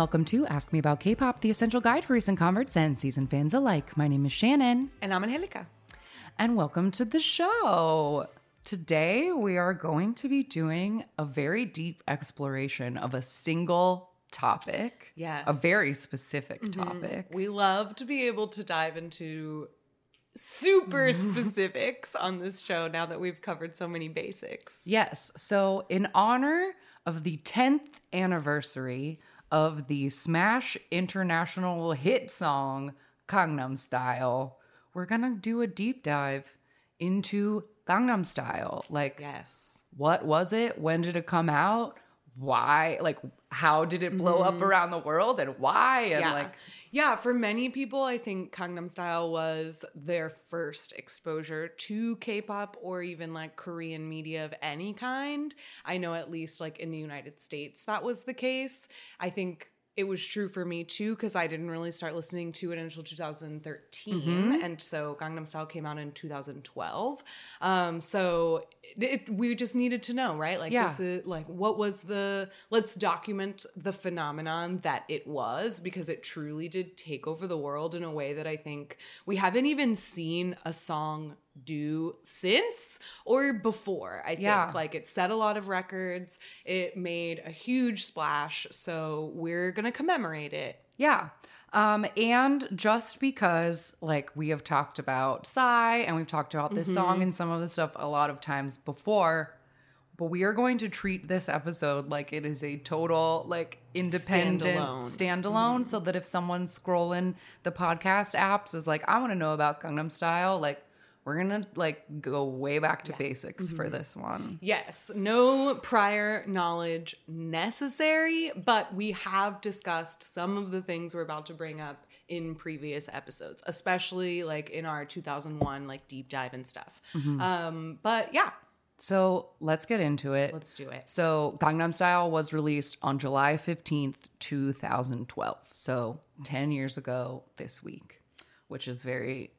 welcome to Ask Me About K-pop, the essential guide for recent converts and season fans alike. My name is Shannon, And I'm Angelica. and welcome to the show. Today we are going to be doing a very deep exploration of a single topic. Yes. A very specific mm-hmm. topic. We love to be able to dive into super specifics on this show now that we've covered so many basics. Yes. So, in honor of the 10th anniversary of the Smash International hit song Gangnam Style, we're going to do a deep dive into Gangnam Style. Like, Yes. what was it? When did it come out? Why? Like, how did it blow up around the world and why? And Mm-hmm. yeah. like, yeah, for many people, I think Gangnam Style was their first exposure to K-pop or even like Korean media of any kind. I know at least like in the United States that was the case. I think it was true for me too because I didn't really start listening to it until 2013, Mm-hmm. and so Gangnam Style came out in 2012. Um, so it, we just needed to know, right? Like, Yeah. this is like what was the? Let's document the phenomenon that it was because it truly did take over the world in a way that I think we haven't even seen a song do since or before. I think Yeah. like it set a lot of records. It made a huge splash, so we're gonna commemorate it. Yeah. Um, and just because like we have talked about Psy and we've talked about this Mm-hmm. song and some of the stuff a lot of times before, but we are going to treat this episode like it is a total like independent Standalone. standalone, Mm-hmm. so that if someone's scrolling the podcast apps is like, I want to know about Gangnam Style, like we're gonna like go way back to basics Mm-hmm. for this one. Yes, no prior knowledge necessary, but we have discussed some of the things we're about to bring up in previous episodes, especially like in our 2001 like deep dive and stuff. Um, but yeah, So let's get into it. let's do it. So Gangnam Style was released on July 15th, 2012. So 10 years ago this week, which is very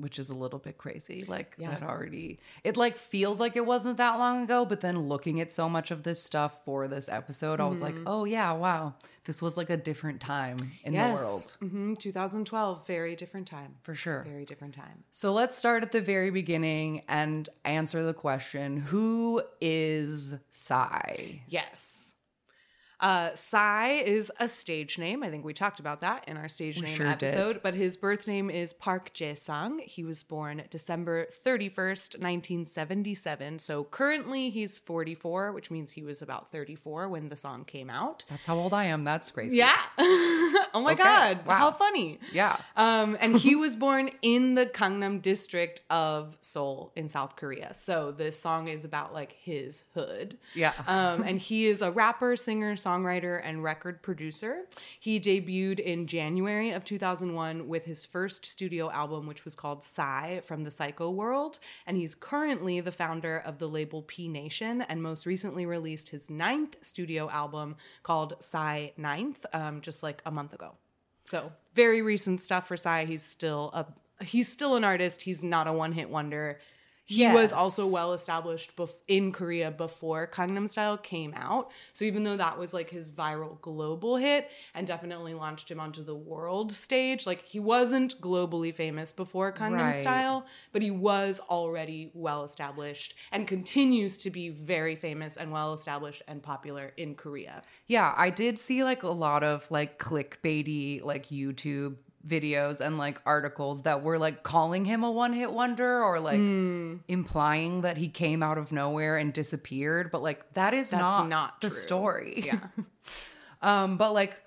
which is a little bit crazy. Like Yeah. that already it like feels like it wasn't that long ago, but then looking at so much of this stuff for this episode, I was like, "Oh yeah, wow. This was like a different time in the world." hmm 2012, very different time. For sure. Very different time. So let's start at the very beginning and answer the question, who is Psy? Yes. Uh, Psy is a stage name. I think we talked about that in our stage name sure did. episode. But his birth name is Park Jae Sang. He was born December 31st, 1977. So currently he's 44, which means he was about 34 when the song came out. That's how old I am. That's crazy. Yeah. oh my Okay. God. Wow. How funny. Yeah. Um, and he was born in the Gangnam district of Seoul in South Korea. So this song is about like his hood. Yeah. Um, and he is a rapper, singer, songwriter, and record producer. He debuted in January of 2001 with his first studio album, which was called Psy from the Psycho World. And he's currently the founder of the label P Nation and most recently released his ninth studio album called Psy Ninth, um, just like a month ago. So very recent stuff for Psy. He's still a he's still an artist. He's not a one hit wonder. He was also well established bef- in Korea before Gangnam Style came out. So even though that was like his viral global hit and definitely launched him onto the world stage, like he wasn't globally famous before Gangnam Right. Style, but he was already well established and continues to be very famous and well established and popular in Korea. Yeah, I did see like a lot of like clickbaity like YouTube videos and like articles that were like calling him a one hit wonder or like Hmm. implying that he came out of nowhere and disappeared, but like that is That's not, not the true. story. Yeah. Um, but like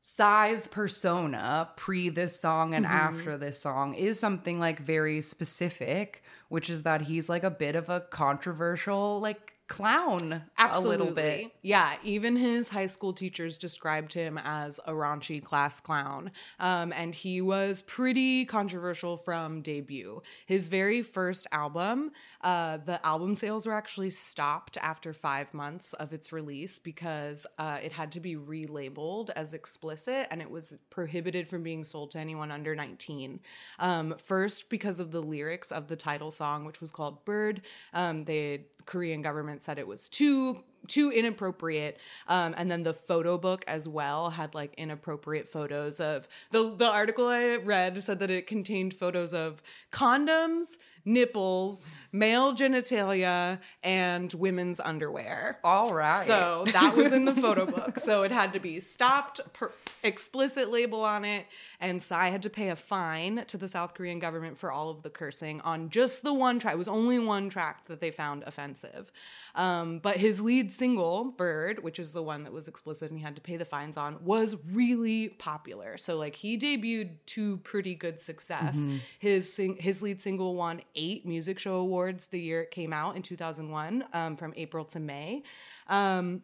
Psy's persona pre this song and Mm-hmm. after this song is something like very specific, which is that he's like a bit of a controversial like clown Absolutely. a little bit. Yeah, even his high school teachers described him as a raunchy class clown. Um, and he was pretty controversial from debut. His very first album, uh, the album sales were actually stopped after five months of its release because uh, it had to be relabeled as explicit and it was prohibited from being sold to anyone under 19. Um, first, because of the lyrics of the title song, which was called Bird. Um, the Korean government said it was too too inappropriate. Um, and then the photo book as well had like inappropriate photos of the the article I read said that it contained photos of condoms, nipples, male genitalia, and women's underwear. All right. So that was in the photo book. So it had to be stopped, per- explicit label on it, and Psy had to pay a fine to the South Korean government for all of the cursing on just the one track. It was only one track that they found offensive. Um, but his lead single, Bird, which is the one that was explicit and he had to pay the fines on, was really popular. So like he debuted to pretty good success. His sing- his lead single won eight music show awards the year it came out in 2001, um, from April to May. Um,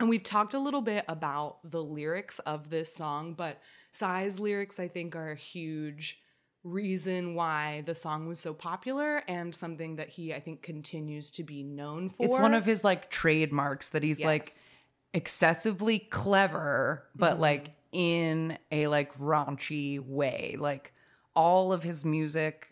and we've talked a little bit about the lyrics of this song, but Psy's lyrics, I think, are a huge reason why the song was so popular and something that he, I think, continues to be known for. it's one of his like trademarks that he's like excessively clever, but Mhm. like in a like raunchy way. Like all of his music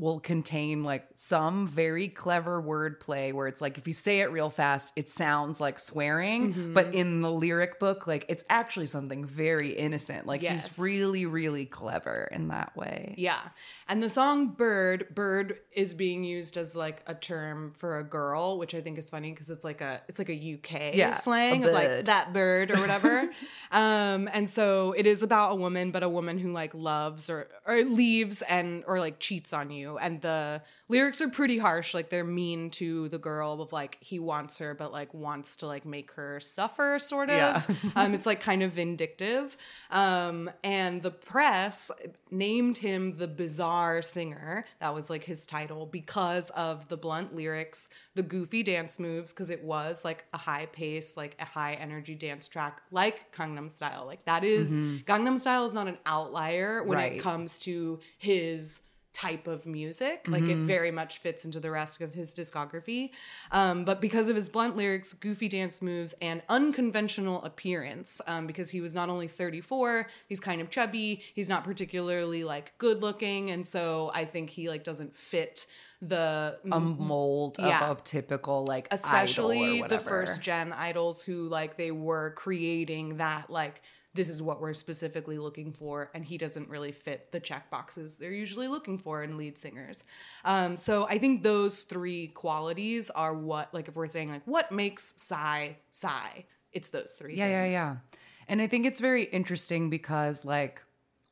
will contain like some very clever wordplay where it's like if you say it real fast, it sounds like swearing, Mhm. but in the lyric book, like it's actually something very innocent. Like Yes. he's really, really clever in that way. Yeah. And the song Bird, Bird is being used as like a term for a girl, which I think is funny because it's like a it's like a UK Yeah, slang a of like that bird or whatever. um and so it is about a woman, but a woman who like loves or or leaves and or like cheats on you. And the lyrics are pretty harsh. Like they're mean to the girl of like he wants her, but like wants to like make her suffer, sort of. Yeah. um, it's like kind of vindictive. Um, and the press named him the bizarre singer. That was like his title because of the blunt lyrics, the goofy dance moves, because it was like a high pace, like a high energy dance track, like Gangnam Style. Like that is- Gangnam Style is not an outlier when Right. it comes to his type of music. Like it very much fits into the rest of his discography. Um, but because of his blunt lyrics, goofy dance moves, and unconventional appearance, um, because he was not only 34, he's kind of chubby, he's not particularly like good looking, and so I think he like doesn't fit the A mold Yeah. of a typical like especially the first gen idols who like they were creating that like this is what we're specifically looking for and he doesn't really fit the check boxes they're usually looking for in lead singers um, so i think those three qualities are what like if we're saying like what makes Psy Psy it's those three Yeah, yeah, things. yeah. And I think it's very interesting because like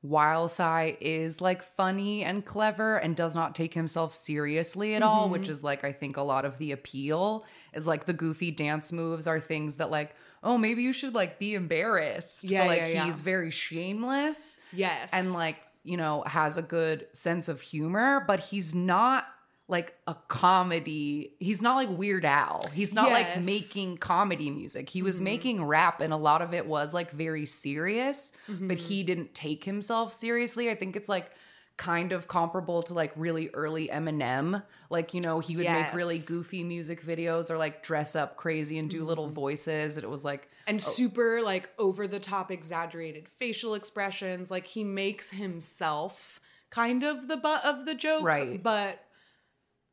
while Psy is like funny and clever and does not take himself seriously at all, Mm-hmm. which is like I think a lot of the appeal is like the goofy dance moves are things that like, oh, maybe you should like be embarrassed. Yeah, but like yeah, yeah. he's very shameless yes and like, you know, has a good sense of humor, but he's not like a comedy. He's not like Weird Al. He's not like making comedy music. He was Mhm. making rap and a lot of it was like very serious, Mm-hmm. but he didn't take himself seriously. I think it's like kind of comparable to like really early Eminem. Like, you know, he would make really goofy music videos or like dress up crazy and do little Mm-hmm. voices. And it was like and super like over the top exaggerated facial expressions like he makes himself kind of the butt of the joke Right. but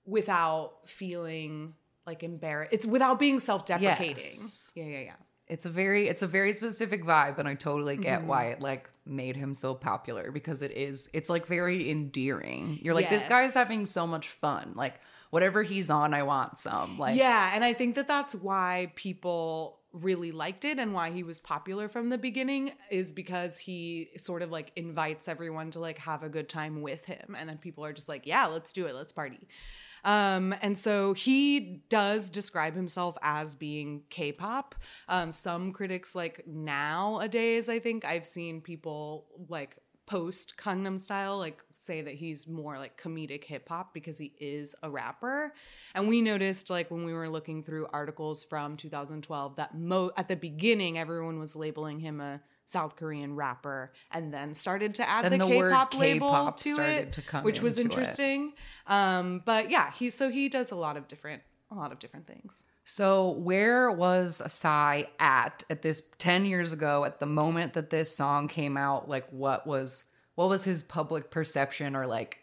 without feeling like embarrassed it's without being self-deprecating Yes. yeah yeah yeah it's a very it's a very specific vibe and i totally get Mhm. why it like made him so popular because it is it's like very endearing. You're like this Yes. guy's having so much fun. Like whatever he's on i want some. Like yeah and i think that that's why people really liked it and why he was popular from the beginning is because he sort of like invites everyone to like have a good time with him and then people are just like yeah let's do it. Let's party um, and so he does describe himself as being K-pop. Um, some critics, like nowadays, I think I've seen people like post Gangnam Style, like say that he's more like comedic hip hop because he is a rapper. And we noticed, like when we were looking through articles from 2012, that mo at the beginning everyone was labeling him a South Korean rapper, and then started to add Then the, the K-pop label K-pop to it, to which was it. interesting. Um, but yeah, he so he does a lot of different a lot of different things. so where was Psy at at this 10 years ago at the moment that this song came out like what was what was his public perception or like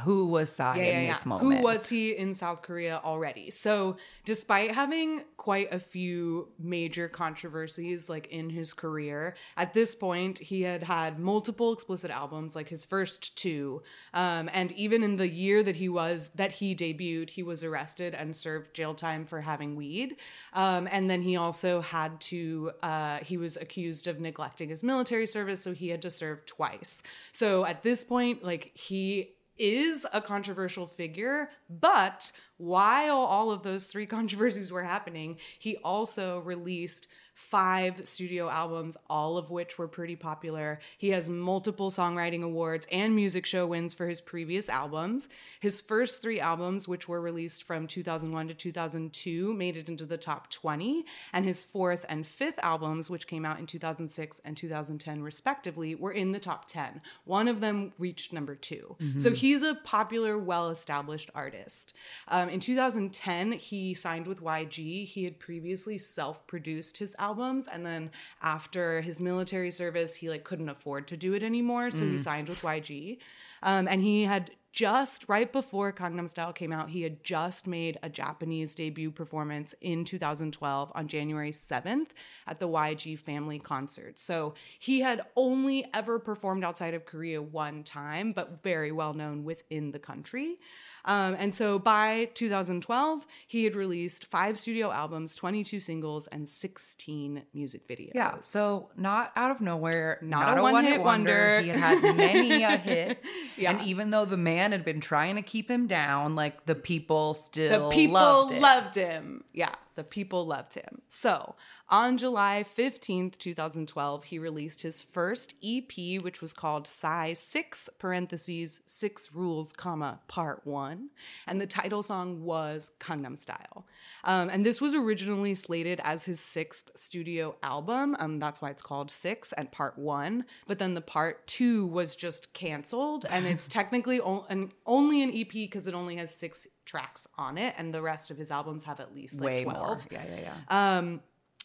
who was Psy in this moment. Who was he in South Korea already? So, despite having quite a few major controversies like in his career, at this point he had had multiple explicit albums, like his first two, um, and even in the year that he was that he debuted, he was arrested and served jail time for having weed, um, and then he also had to uh, he was accused of neglecting his military service, so he had to serve twice. So at this point, like he is a controversial figure, but while all of those three controversies were happening, he also released five studio albums, all of which were pretty popular. He has multiple songwriting awards and music show wins for his previous albums. His first three albums, which were released from 2001 to 2002, made it into the top 20. And his fourth and fifth albums, which came out in 2006 and 2010, respectively, were in the top 10. One of them reached number 2 So he's a popular, well established artist. Um, in 2010, he signed with YG. He had previously self produced his albums. And then after his military service, he like couldn't afford to do it anymore. So he signed with YG. Um, and he had just right before Gangnam Style came out, he had just made a Japanese debut performance in 2012 on January 7th at the YG Family Concert. So he had only ever performed outside of Korea one time, but very well known within the country. Um, and so by 2012, he had released five studio albums, 22 singles, and 16 music videos. Yeah, so not out of nowhere, Not not, a a one-hit one-hit wonder. wonder. He had had many a hit, Yeah. and even though the man had been trying to keep him down, like the people still the people loved loved him. Yeah, the people loved him. So on July 15th, 2012, he released his first EP, which was called Psy 6 parentheses 6 Rules, comma, part 1. And the title song was Gangnam Style. Um, and this was originally slated as his sixth studio album. Um, that's why it's called 6 and part 1. But then the part 2 was just canceled. And it's technically o- an, only an EP because it only has six tracks on it. And the rest of his albums have at least like way 12. more. Yeah, yeah, yeah. Um,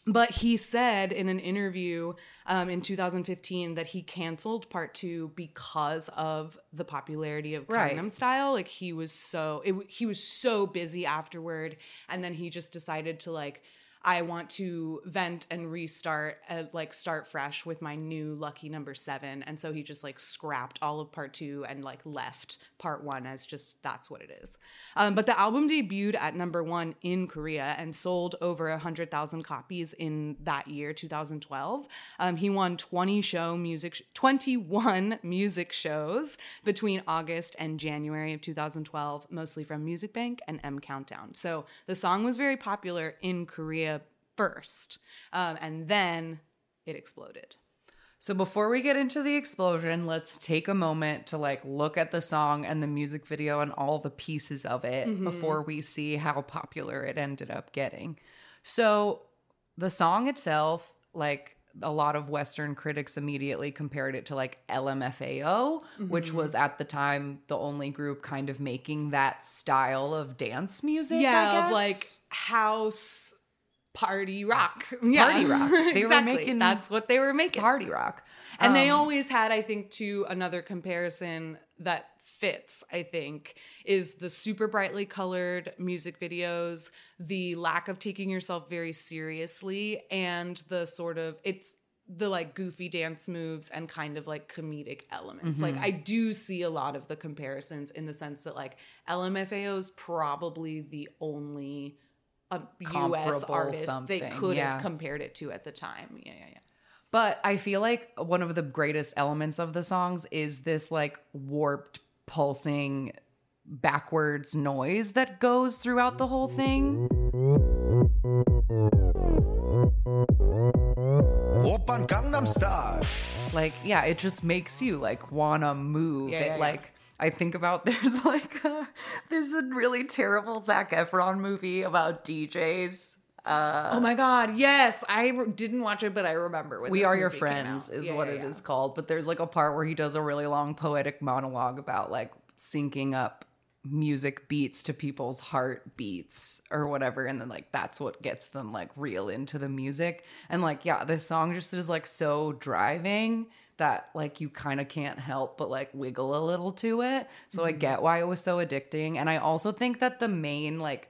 but he said in an interview um, in 2015 that he canceled part two because of the popularity of Right. Style. Like he was so it, he was so busy afterward, and then he just decided to like. I want to vent and restart, uh, like start fresh with my new lucky number seven. And so he just like scrapped all of part two and like left part one as just that's what it is. Um, but the album debuted at number one in Korea and sold over a hundred thousand copies in that year, 2012. Um, he won 20 show music, 21 music shows between August and January of 2012, mostly from Music Bank and M Countdown. So the song was very popular in Korea first, um, and then it exploded. So before we get into the explosion, let's take a moment to like look at the song and the music video and all the pieces of it Mm-hmm. before we see how popular it ended up getting. So the song itself, like a lot of Western critics immediately compared it to like LMFAO, which Mm-hmm. was at the time the only group kind of making that style of dance music. I yeah, of like house party rock. Yeah. Party rock. They were exactly. making That's what they were making. party rock. And they Um, always had, I think, to another comparison that fits, I think, is the super brightly colored music videos, the lack of taking yourself very seriously, and the sort of it's the like goofy dance moves and kind of like comedic elements. Like Mm-hmm. I do see a lot of the comparisons in the sense that like LMFAO is probably the only a U.S. artist something. they could yeah. have compared it to at the time. Yeah, yeah, yeah. But I feel like one of the greatest elements of the songs is this like warped, pulsing, backwards noise that goes throughout the whole thing. Like, yeah, it just makes you like wanna move. Yeah, it like I think about there's like a, there's a really terrible Zac Efron movie about DJs. Uh, Oh my god, yes. I re- didn't watch it, but I remember when we are your friends is Yeah, what yeah, it is yeah. called but there's like a part where he does a really long poetic monologue about like syncing up music beats to people's heartbeats or whatever and then like that's what gets them like real into the music. And like yeah this song just is like so driving that like you kind of can't help but like wiggle a little to it. So i get why it was so addicting and i also think that the main like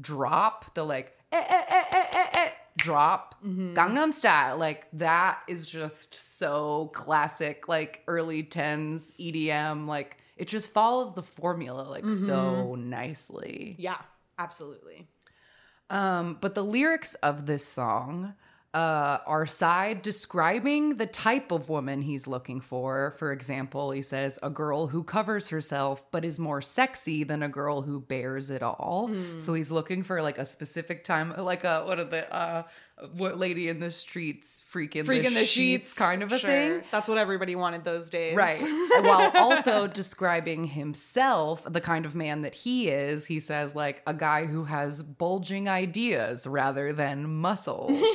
drop the like eh, eh, eh, eh, eh, eh, drop gangnam style like that is just so classic like early 10s edm like it just follows the formula like so nicely Yeah, absolutely. um, but the lyrics of this song uh, are Psy describing the type of woman he's looking for. For example, he says, a girl who covers herself but is more sexy than a girl who bears it all. So he's looking for like a specific time, like a, what are the, uh, what lady in the streets freaking Freak the, the sheets, sheets, kind of a Sure. thing. That's what everybody wanted those days. Right. While also describing himself, the kind of man that he is, he says, like, a guy who has bulging ideas rather than muscles.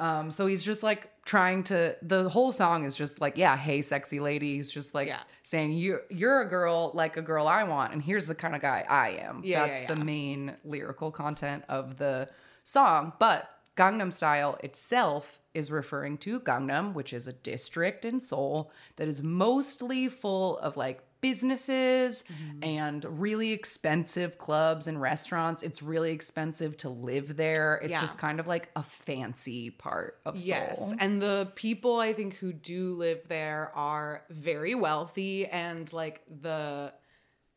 um, so he's just like trying to the whole song is just like, yeah, hey, sexy lady. He's just like Yeah. saying, You're you're a girl like a girl I want, and here's the kind of guy I am. Yeah, That's yeah, the main lyrical content of the song. But Gangnam Style itself is referring to Gangnam, which is a district in Seoul that is mostly full of like businesses Mm-hmm. and really expensive clubs and restaurants. It's really expensive to live there. It's Yeah. just kind of like a fancy part of Yes. Seoul. And the people I think who do live there are very wealthy and like the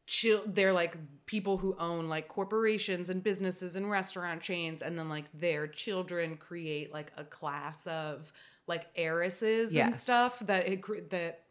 chill they're like people who own like corporations and businesses and restaurant chains and then like their children create like a class of like heiresses and stuff that it that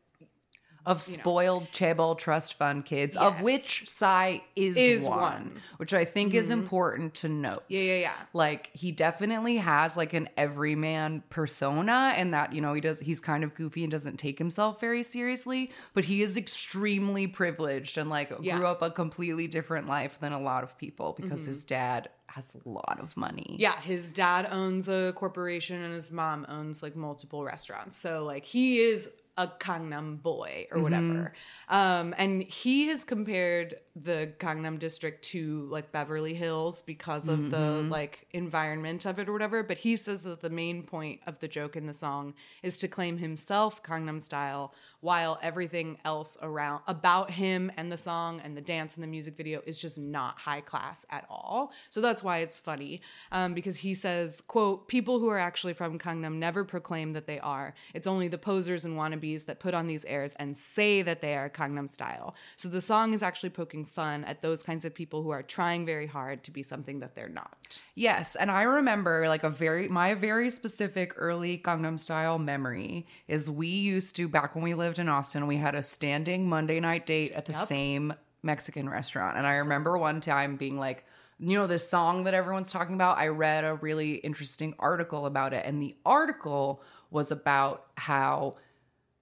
of spoiled chaebol trust fund kids, of which Psy is, Is one, one. Mm-hmm. which I think is important to note. yeah yeah yeah Like he definitely has like an everyman persona, and that you know he does. He's kind of goofy and doesn't take himself very seriously, but he is extremely privileged and like Yeah. grew up a completely different life than a lot of people because his dad has a lot of money. Mm-hmm. Yeah, his dad owns a corporation and his mom owns like multiple restaurants. So like he is a Gangnam boy or whatever. Um, and he has compared the Gangnam district to like Beverly Hills because of the like environment of it or whatever. But he says that the main point of the joke in the song is to claim himself Gangnam style, while everything else around about him and the song and the dance and the music video is just not high class at all. So that's why it's funny um, because he says, "quote People who are actually from Gangnam never proclaim that they are. It's only the posers and wannabes that put on these airs and say that they are Gangnam style. So the song is actually poking fun at those kinds of people who are trying very hard to be something that they're not. Yes, and I remember like a very my very specific early Gangnam Style memory is we used to back when we lived in Austin, we had a standing Monday night date at the Yep. same Mexican restaurant. And I remember one time being like, you know, this song that everyone's talking about, I read a really interesting article about it and the article was about how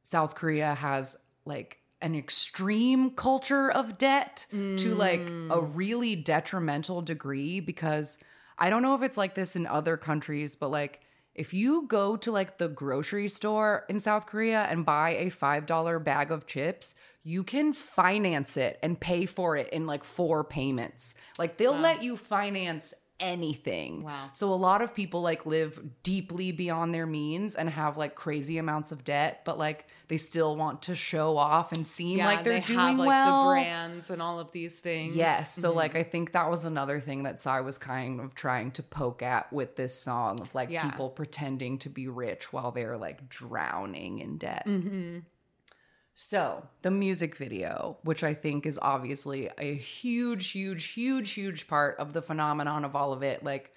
South Korea has like an extreme culture of debt to like a mm. really detrimental degree because I don't know if it's like this in other countries, but like if you go to like the grocery store in South Korea and buy a $5 bag of chips, you can finance it and pay for it in like four payments. Like they'll let you finance anything. Wow. So a lot of people like live deeply beyond their means and have like crazy amounts of debt, but like they still want to show off and seem like they're they doing have like well. the brands and all of these things. Yes. So like I think that was another thing that Psy was kind of trying to poke at with this song of like Yeah. people pretending to be rich while they're like drowning in debt. Mm-hmm. So, the music video, which I think is obviously a huge, huge, huge, huge part of the phenomenon of all of it. Like,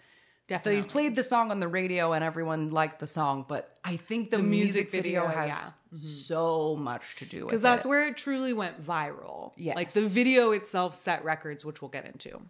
Definitely. they played the song on the radio and everyone liked the song, but I think the, The music, music video, video, has yeah. So much to do with it. because that's where it truly went viral. Like the video itself set records, which we'll get into.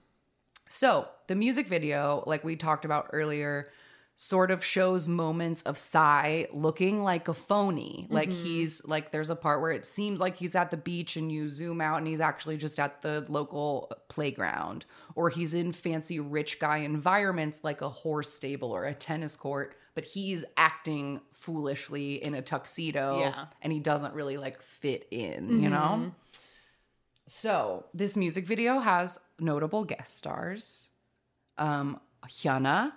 So, the music video, like we talked about earlier, sort of shows moments of Psy looking like a phony. Like he's like there's a part where it seems like he's at the beach and you zoom out and he's actually just at the local playground or he's in fancy rich guy environments like a horse stable or a tennis court, but he's acting foolishly in a tuxedo Yeah. and he doesn't really like fit in, you know? So this music video has notable guest stars. Um, Hyuna,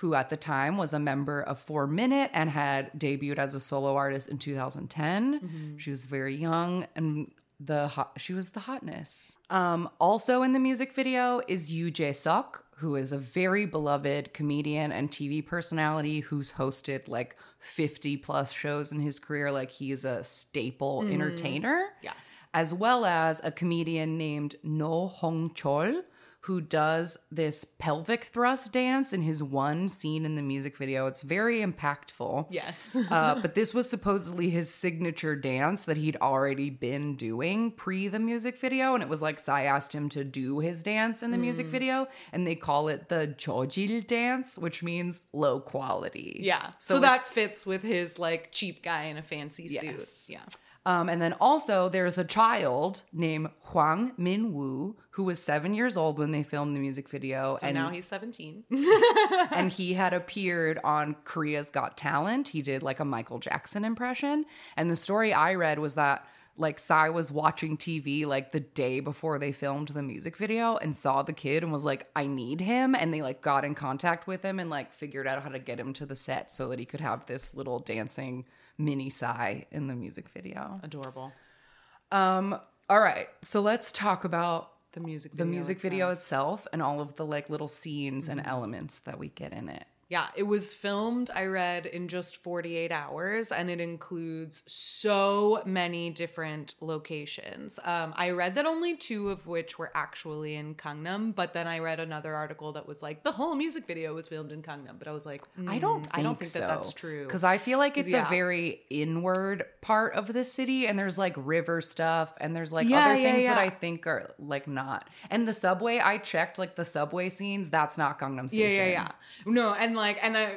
who at the time was a member of Four Minute and had debuted as a solo artist in 2010. She was very young and the hot, she was the hotness. Um, also in the music video is Yoo Jae Suk, who is a very beloved comedian and TV personality who's hosted like 50 plus shows in his career. Like he's a staple entertainer Yeah. as well as a comedian named No Hong Chol, who does this pelvic thrust dance in his one scene in the music video. It's very impactful. Yes. Uh, but this was supposedly his signature dance that he'd already been doing pre the music video. And it was like Psy asked him to do his dance in the music Mm. video. And they call it the Jojil dance, which means low quality. yeah. So, So, that fits with his like cheap guy in a fancy Yes. suit. Yeah. Um, and then also there's a child named Hwang Min Woo who was seven years old when they filmed the music video, So and now he's 17. and he had appeared on Korea's Got Talent. He did like a Michael Jackson impression, and the story I read was that like Psy was watching TV like the day before they filmed the music video and saw the kid and was like, I need him. And they like got in contact with him and like figured out how to get him to the set so that he could have this little dancing mini Psy in the music video. Adorable. Um, all right. So let's talk about The music the music itself. video itself and all of the like little scenes and elements that we get in it. Yeah, it was filmed, I read, in just 48 hours, and it includes so many different locations. Um, I read that only two of which were actually in Gangnam, but then I read another article that was like the whole music video was filmed in Gangnam. But I was like, I don't mm, I don't think so. that that's true. Because I feel like it's Yeah. a very inward part of the city, and there's like river stuff, and there's like Yeah, other yeah, things that. I think are like not. And the subway, I checked like the subway scenes. That's not Gangnam Station. Yeah, yeah, yeah. No, and like, and I,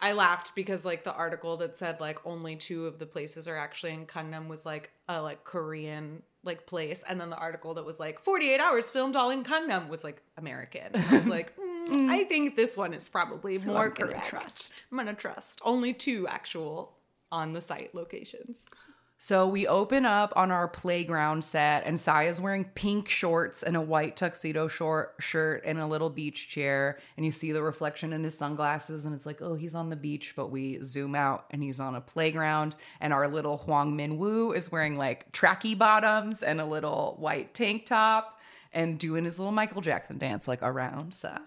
I laughed because like the article that said like only two of the places are actually in Gangnam was like a like Korean like place, and then the article that was like 48 hours filmed all in Gangnam was like American. I was like, mm, I think this one is probably So more I'm gonna correct. trust. I'm gonna trust only two actual on the site locations. So we open up on our playground set, and Psy is wearing pink shorts and a white tuxedo short shirt and a little beach chair. And you see the reflection in his sunglasses, and it's like, oh, he's on the beach. But we zoom out, and he's on a playground. And our little Hwang Min Woo is wearing like tracky bottoms and a little white tank top, and doing his little Michael Jackson dance like around Psy.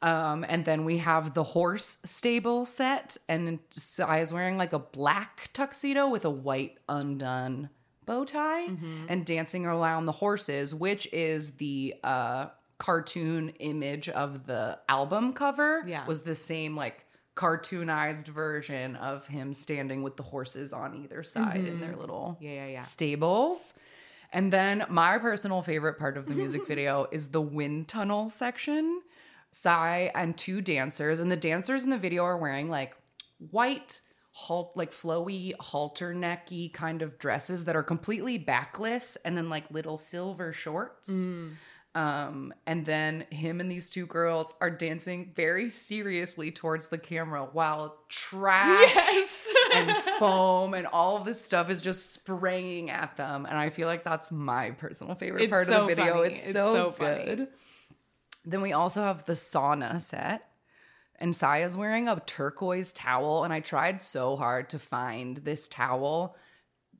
Um, and then we have the horse stable set, and Psy is wearing like a black tuxedo with a white undone bow tie Mm-hmm. and dancing around the horses, which is the uh, cartoon image of the album cover. Yeah. Was the same like cartoonized version of him standing with the horses on either side in their little Mm-hmm. Yeah, yeah, yeah. stables. And then my personal favorite part of the music video is the wind tunnel section. Psy and two dancers, and the dancers in the video are wearing like white, halt like flowy, halter necky kind of dresses that are completely backless, and then like little silver shorts. Um, and then him and these two girls are dancing very seriously towards the camera while trash Yes. and foam and all of this stuff is just spraying at them. And I feel like that's my personal favorite It's part so of the video. funny. It's, It's so, so funny. Then we also have the sauna set. And Psy's wearing a turquoise towel. And I tried so hard to find this towel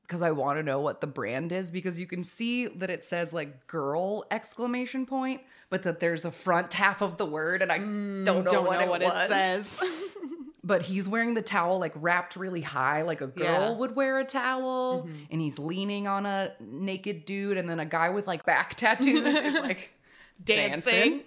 because I want to know what the brand is because you can see that it says like girl exclamation point, but that there's a front half of the word and I don't know Mm, Don't what, know it, what it says. But he's wearing the towel like wrapped really high, like a girl Yeah. Mm-hmm. would wear a towel, and he's leaning on a naked dude, and then a guy with like back tattoos is like Dancing.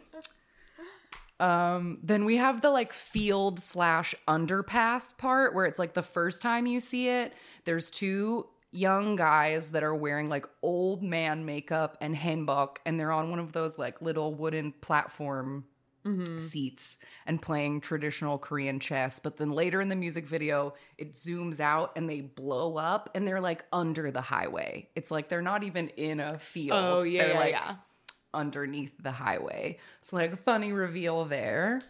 Um, then we have the like field slash underpass part where it's like the first time you see it, there's two young guys that are wearing like old man makeup and hanbok, and they're on one of those like little wooden platform seats and playing traditional Korean chess. But then later in the music video, it zooms out and they blow up and they're like under the highway. It's like they're not even in a field. Oh, yeah, they're yeah, like yeah. Underneath the highway. So like a funny reveal there.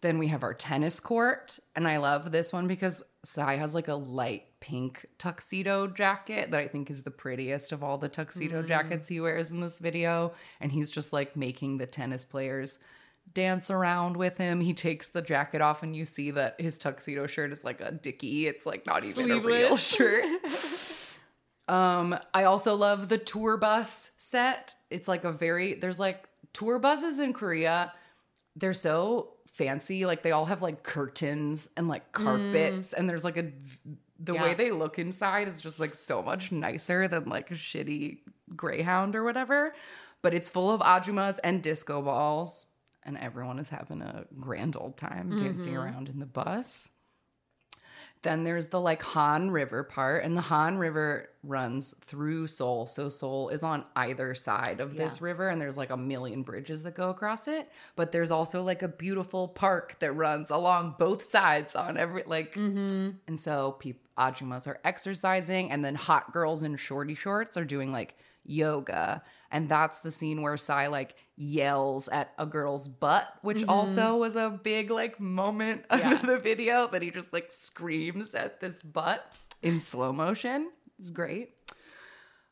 Then we have our tennis court, and I love this one because Psy has like a light pink tuxedo jacket that I think is the prettiest of all the tuxedo mm. jackets he wears in this video, and he's just like making the tennis players dance around with him. He takes the jacket off, and you see that his tuxedo shirt is like a dicky. It's like not even a real shirt. Um, I also love the tour bus set. It's like a very there's like tour buses in Korea. They're so fancy. Like they all have like curtains and like carpets, and there's like a the way they look inside is just like so much nicer than like a shitty Greyhound or whatever. But it's full of ajumas and disco balls, and everyone is having a grand old time dancing around in the bus. Then there's the like Han River part, and the Han River runs through Seoul. So Seoul is on either side of this river, and there's like a million bridges that go across it. But there's also like a beautiful park that runs along both sides on every like. Mm-hmm. And so people ajumas are exercising, and then hot girls in shorty shorts are doing like yoga, and that's the scene where Psy like yells at a girl's butt, which also was a big like moment of Yeah. the video that he just like screams at this butt in slow motion. It's great.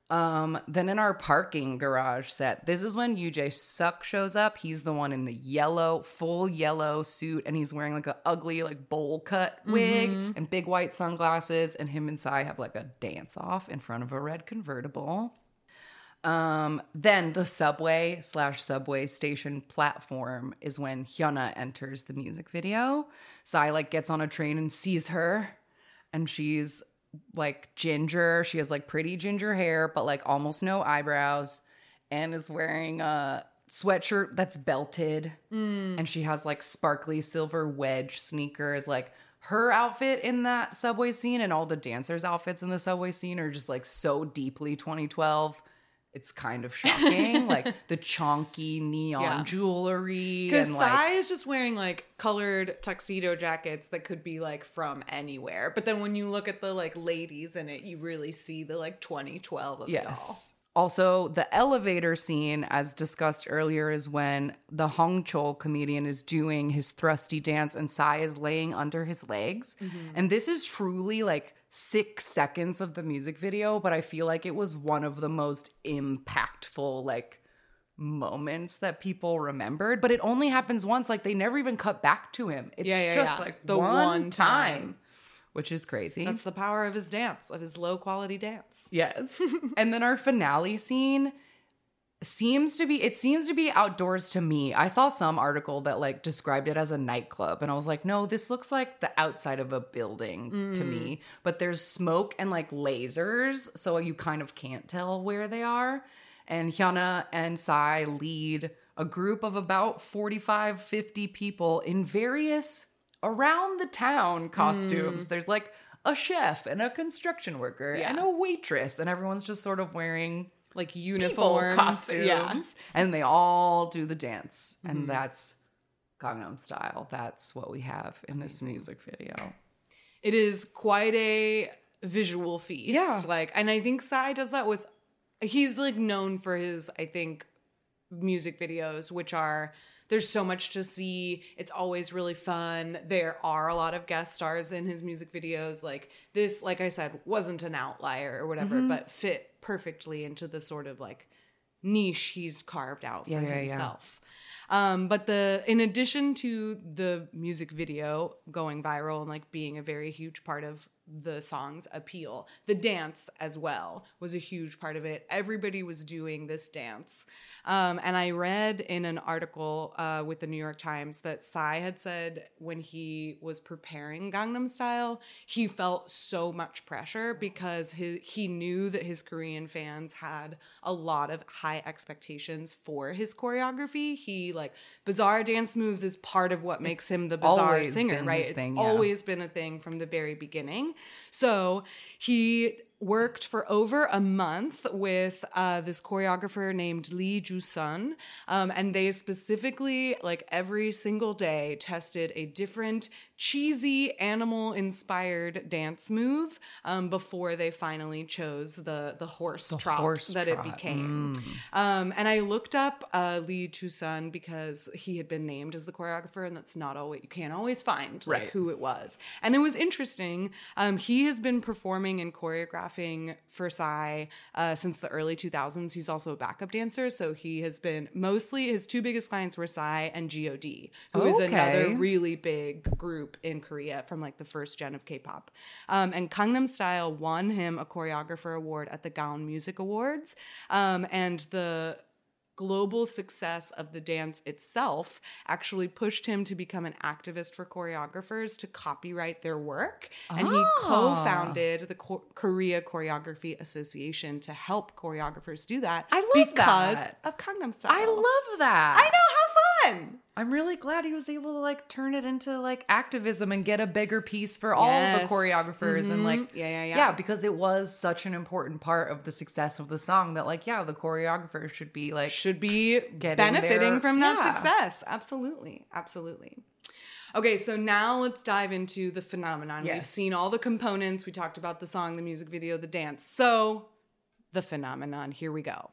Um, then in our parking garage set, this is when Yoo Jae Suk shows up. He's the one in the yellow, full yellow suit, and he's wearing like a ugly, like bowl cut wig and big white sunglasses. And him and Psy have like a dance off in front of a red convertible. Um, then the subway slash subway station platform is when Hyuna enters the music video. Psy like gets on a train and sees her, and she's like ginger. She has like pretty ginger hair, but like almost no eyebrows, and is wearing a sweatshirt that's belted, and she has like sparkly silver wedge sneakers. Like her outfit in that subway scene and all the dancers' outfits in the subway scene are just like so deeply 2012 it's kind of shocking. like the chonky neon Yeah. jewelry Because and Psy like is just wearing like colored tuxedo jackets that could be like from anywhere. But then when you look at the like ladies in it, you really see the like 2012 of it all. Also, the elevator scene, as discussed earlier, is when the Hong Chol comedian is doing his thrusty dance and Psy is laying under his legs. Mm-hmm. And this is truly like six seconds of the music video, but I feel like it was one of the most impactful, like, moments that people remembered. But it only happens once. Like, they never even cut back to him. It's Yeah, yeah, just yeah. like The one, one time, time. which is crazy. That's the power of his dance, of his low quality dance. Yes. and then our finale scene seems to be it seems to be outdoors to me. I saw some article that like described it as a nightclub and I was like, "No, this looks like the outside of a building to me." Mm. But there's smoke and like lasers, so you kind of can't tell where they are. And Hyuna and Psy lead a group of about 45 50 people in various around the town costumes. Mm. There's like a chef and a construction worker and a waitress, and everyone's just sort of wearing Like people uniforms. costumes, Yeah. Mm-hmm. and they all do the dance, and that's Gangnam Style. That's what we have in this music video. It is quite a visual feast. Yeah. Like, and I think Psy does that with, he's like known for his, I think, music videos, which are, there's so much to see. It's always really fun. There are a lot of guest stars in his music videos. Like, this, like I said, wasn't an outlier or whatever, Mm-hmm. but fit perfectly into the sort of like niche he's carved out for Yeah, yeah, yeah. himself. Um, but the in addition to the music video going viral and like being a very huge part of the song's appeal, the dance as well was a huge part of it. Everybody was doing this dance, um, and I read in an article uh, with the New York Times that Psy had said when he was preparing Gangnam Style, he felt so much pressure because his, he knew that his Korean fans had a lot of high expectations for his choreography. He like bizarre dance moves is part of what makes It's him the bizarre singer, right? It's thing, yeah. always been a thing from the very beginning. So he worked for over a month with uh, this choreographer named Lee Joo-sun, um, and they specifically, like every single day, tested a different cheesy animal inspired dance move um, before they finally chose the the horse The trot horse that it became. Mm. Um, and I looked up uh, Lee Joo-sun because he had been named as the choreographer, and that's not always you can't always find like Right. who it was. And it was interesting. Um, he has been performing and choreographing for Psy uh, since the early 2000s. He's also a backup dancer, so he has been mostly his two biggest clients were Psy and God, who is Okay. another really big group in Korea from like the first gen of K-pop. Um, and Gangnam Style won him a choreographer award at the Gaon Music Awards, um, and the global success of the dance itself actually pushed him to become an activist for choreographers to copyright their work. And he Ah. co founded the Ko- Korea Choreography Association to help choreographers do that I love because that. of Gangnam Style. I love that. I know, how fun! I'm really glad he was able to like turn it into like activism and get a bigger piece for all the Yes. choreographers and mm-hmm. like. Yeah, yeah, yeah. yeah because it was such an important part of the success of the song that like yeah the choreographers should be like should be Getting benefiting their- from that yeah. success. Absolutely. Absolutely. Okay, so now let's dive into the phenomenon. We've seen all the components. We talked about the song, the music video, the dance. So, the phenomenon. Here we go.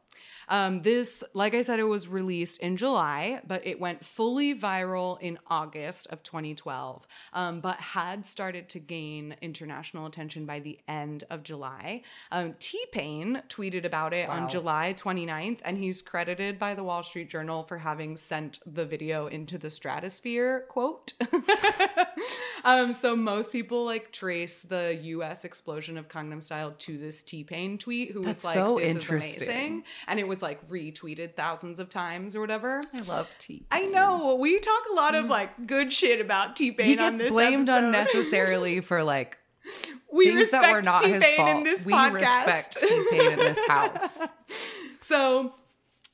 Um, this, like I said, it was released in July, but it went fully viral in August of 2012, um, but had started to gain international attention by the end of July. Um, T Pain tweeted about it Wow. on July 29th, and he's credited by the Wall Street Journal for having sent the video into the stratosphere. Quote. um, so most people like trace the U.S. explosion of Gangnam Style to this T Pain tweet, who That's was like, so "This interesting. is amazing," and it was like retweeted thousands of times or whatever. I love T. I know we talk a lot of mm-hmm. like good shit about T Pain. he on gets this blamed episode. unnecessarily for like we things respect that were not T-Pain his fault. in this we podcast. respect T Pain in this house. So,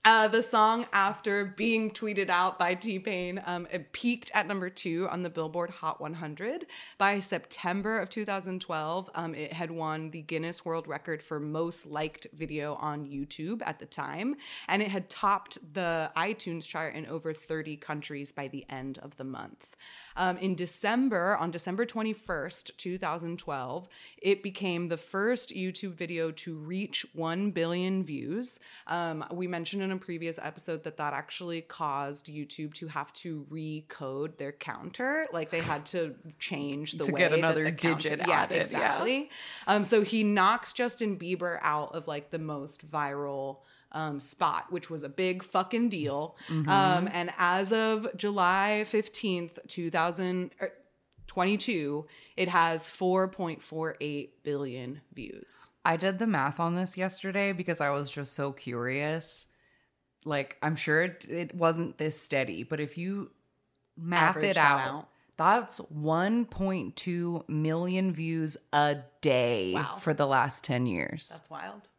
uh, the song, after being tweeted out by T Pain, um, it peaked at number two on the Billboard Hot 100. By September of 2012, um, it had won the Guinness World Record for most liked video on YouTube at the time, and it had topped the iTunes chart in over 30 countries by the end of the month. Um, in December, on December 21st, 2012, it became the first YouTube video to reach 1 billion views. Um, we mentioned in a previous episode that that actually caused YouTube to have to recode their counter. Like they had to change the To way get that another the digit yeah, added, yeah. Exactly. Um, so he knocks Justin Bieber out of like the most viral um, spot, which was a big fucking deal. Mm-hmm. Um, and as of July 15th, 2022, it has 4.48 billion views. I did the math on this yesterday because I was just so curious. Like, I'm sure it, it wasn't this steady, but if you math Average it out, out. that's 1.2 million views a day Wow. for the last 10 years. That's wild.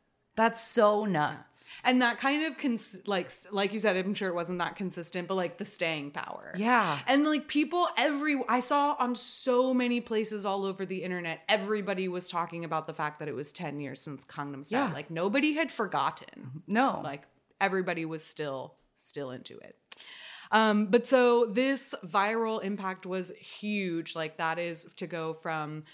That's so nuts. And that kind of cons- like like you said, I'm sure it wasn't that consistent, but like the staying power. Yeah. And like people every I saw on so many places all over the internet, everybody was talking about the fact that it was 10 years since Gangnam Style. Yeah. Like nobody had forgotten. No. Like everybody was still still into it. Um, but so this viral impact was huge. Like that is to go from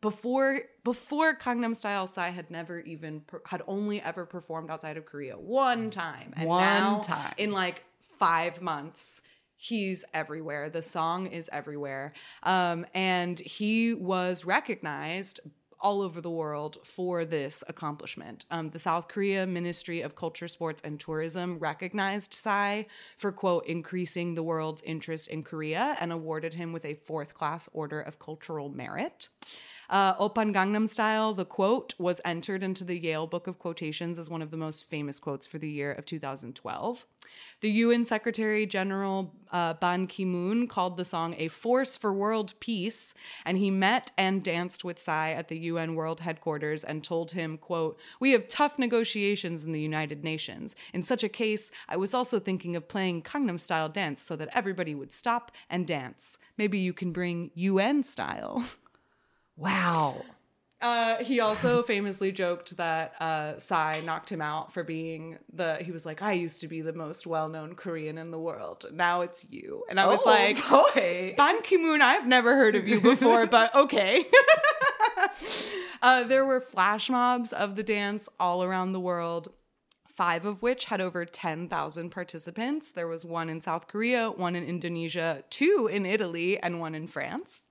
before before Gangnam Style Psy had never even per, had only ever performed outside of Korea one time, and One now time. in like five months. He's everywhere. The song is everywhere. Um, and he was recognized all over the world for this accomplishment. Um, the South Korea Ministry of Culture, Sports, and Tourism recognized Psy for, quote, increasing the world's interest in Korea and awarded him with a fourth class Order of Cultural Merit. Uh, Gangnam Style, the quote, was entered into the Yale Book of Quotations as one of the most famous quotes for the year of 2012. The UN Secretary General uh, Ban Ki moon called the song a force for world peace, and he met and danced with Psy at the UN World Headquarters and told him, quote, We have tough negotiations in the United Nations. In such a case, I was also thinking of playing Gangnam style dance so that everybody would stop and dance. Maybe you can bring UN style. wow. Uh, he also famously joked that uh, Psy knocked him out for being the. He was like, "I used to be the most well-known Korean in the world. Now it's you." And I was Oh, like, boy. Ban Ki Moon, I've never heard of you before, but okay. uh, there were flash mobs of the dance all around the world, five of which had over 10,000 participants. There was one in South Korea, one in Indonesia, two in Italy, and one in France.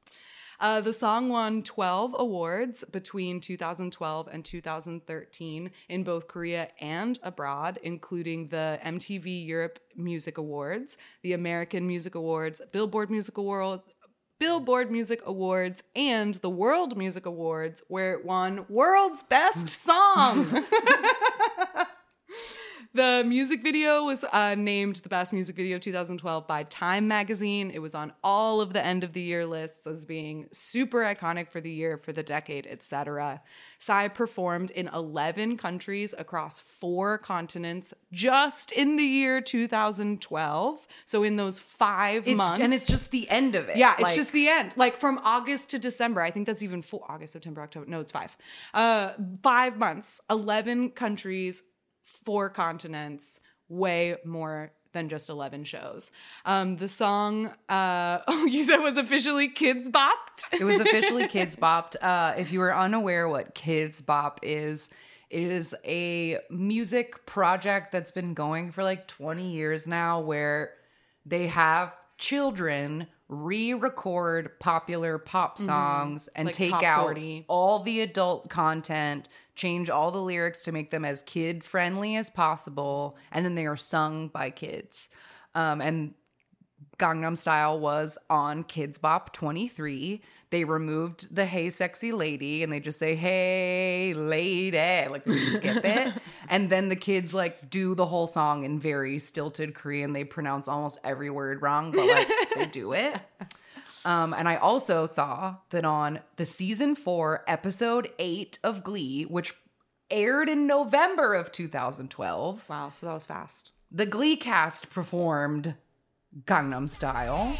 Uh, the song won 12 awards between 2012 and 2013 in both Korea and abroad, including the MTV Europe Music Awards, the American Music Awards, Billboard Music Award, Billboard Music Awards, and the World Music Awards, where it won World's Best Song. The music video was uh, named the best music video of 2012 by Time Magazine. It was on all of the end of the year lists as being super iconic for the year, for the decade, etc. Psy performed in 11 countries across four continents just in the year 2012. So in those five It's, months, and it's just the end of it. yeah, it's Like, just the end. Like from August to December. I think that's even four August, September, October. No, it's five. Uh five months, 11 countries, four continents, way more than just 11 shows. Um the song uh oh you said was officially kids bopped. It was officially Kids Bopped. Uh, if you are unaware what Kidz Bop is, it is a music project that's been going for like 20 years now where they have children re-record popular pop songs and Mm-hmm. Like take out 40. all the adult content, change all the lyrics to make them as kid friendly as possible, and then they are sung by kids. Um, and Gangnam Style was on Kidz Bop 23. They removed the Hey Sexy Lady and they just say, Hey Lady, like they skip it. and then the kids like do the whole song in very stilted Korean. They pronounce almost every word wrong, but like they do it. Um, and I also saw that on the season four, episode eight of Glee, which aired in November of 2012, Wow, so that was fast. the Glee cast performed Gangnam Style.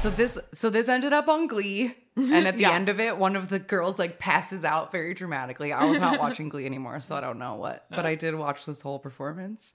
So this so this ended up on Glee. And at the Yeah. end of it, one of the girls like passes out very dramatically. I was not watching Glee anymore, so I don't know what, but I did watch this whole performance.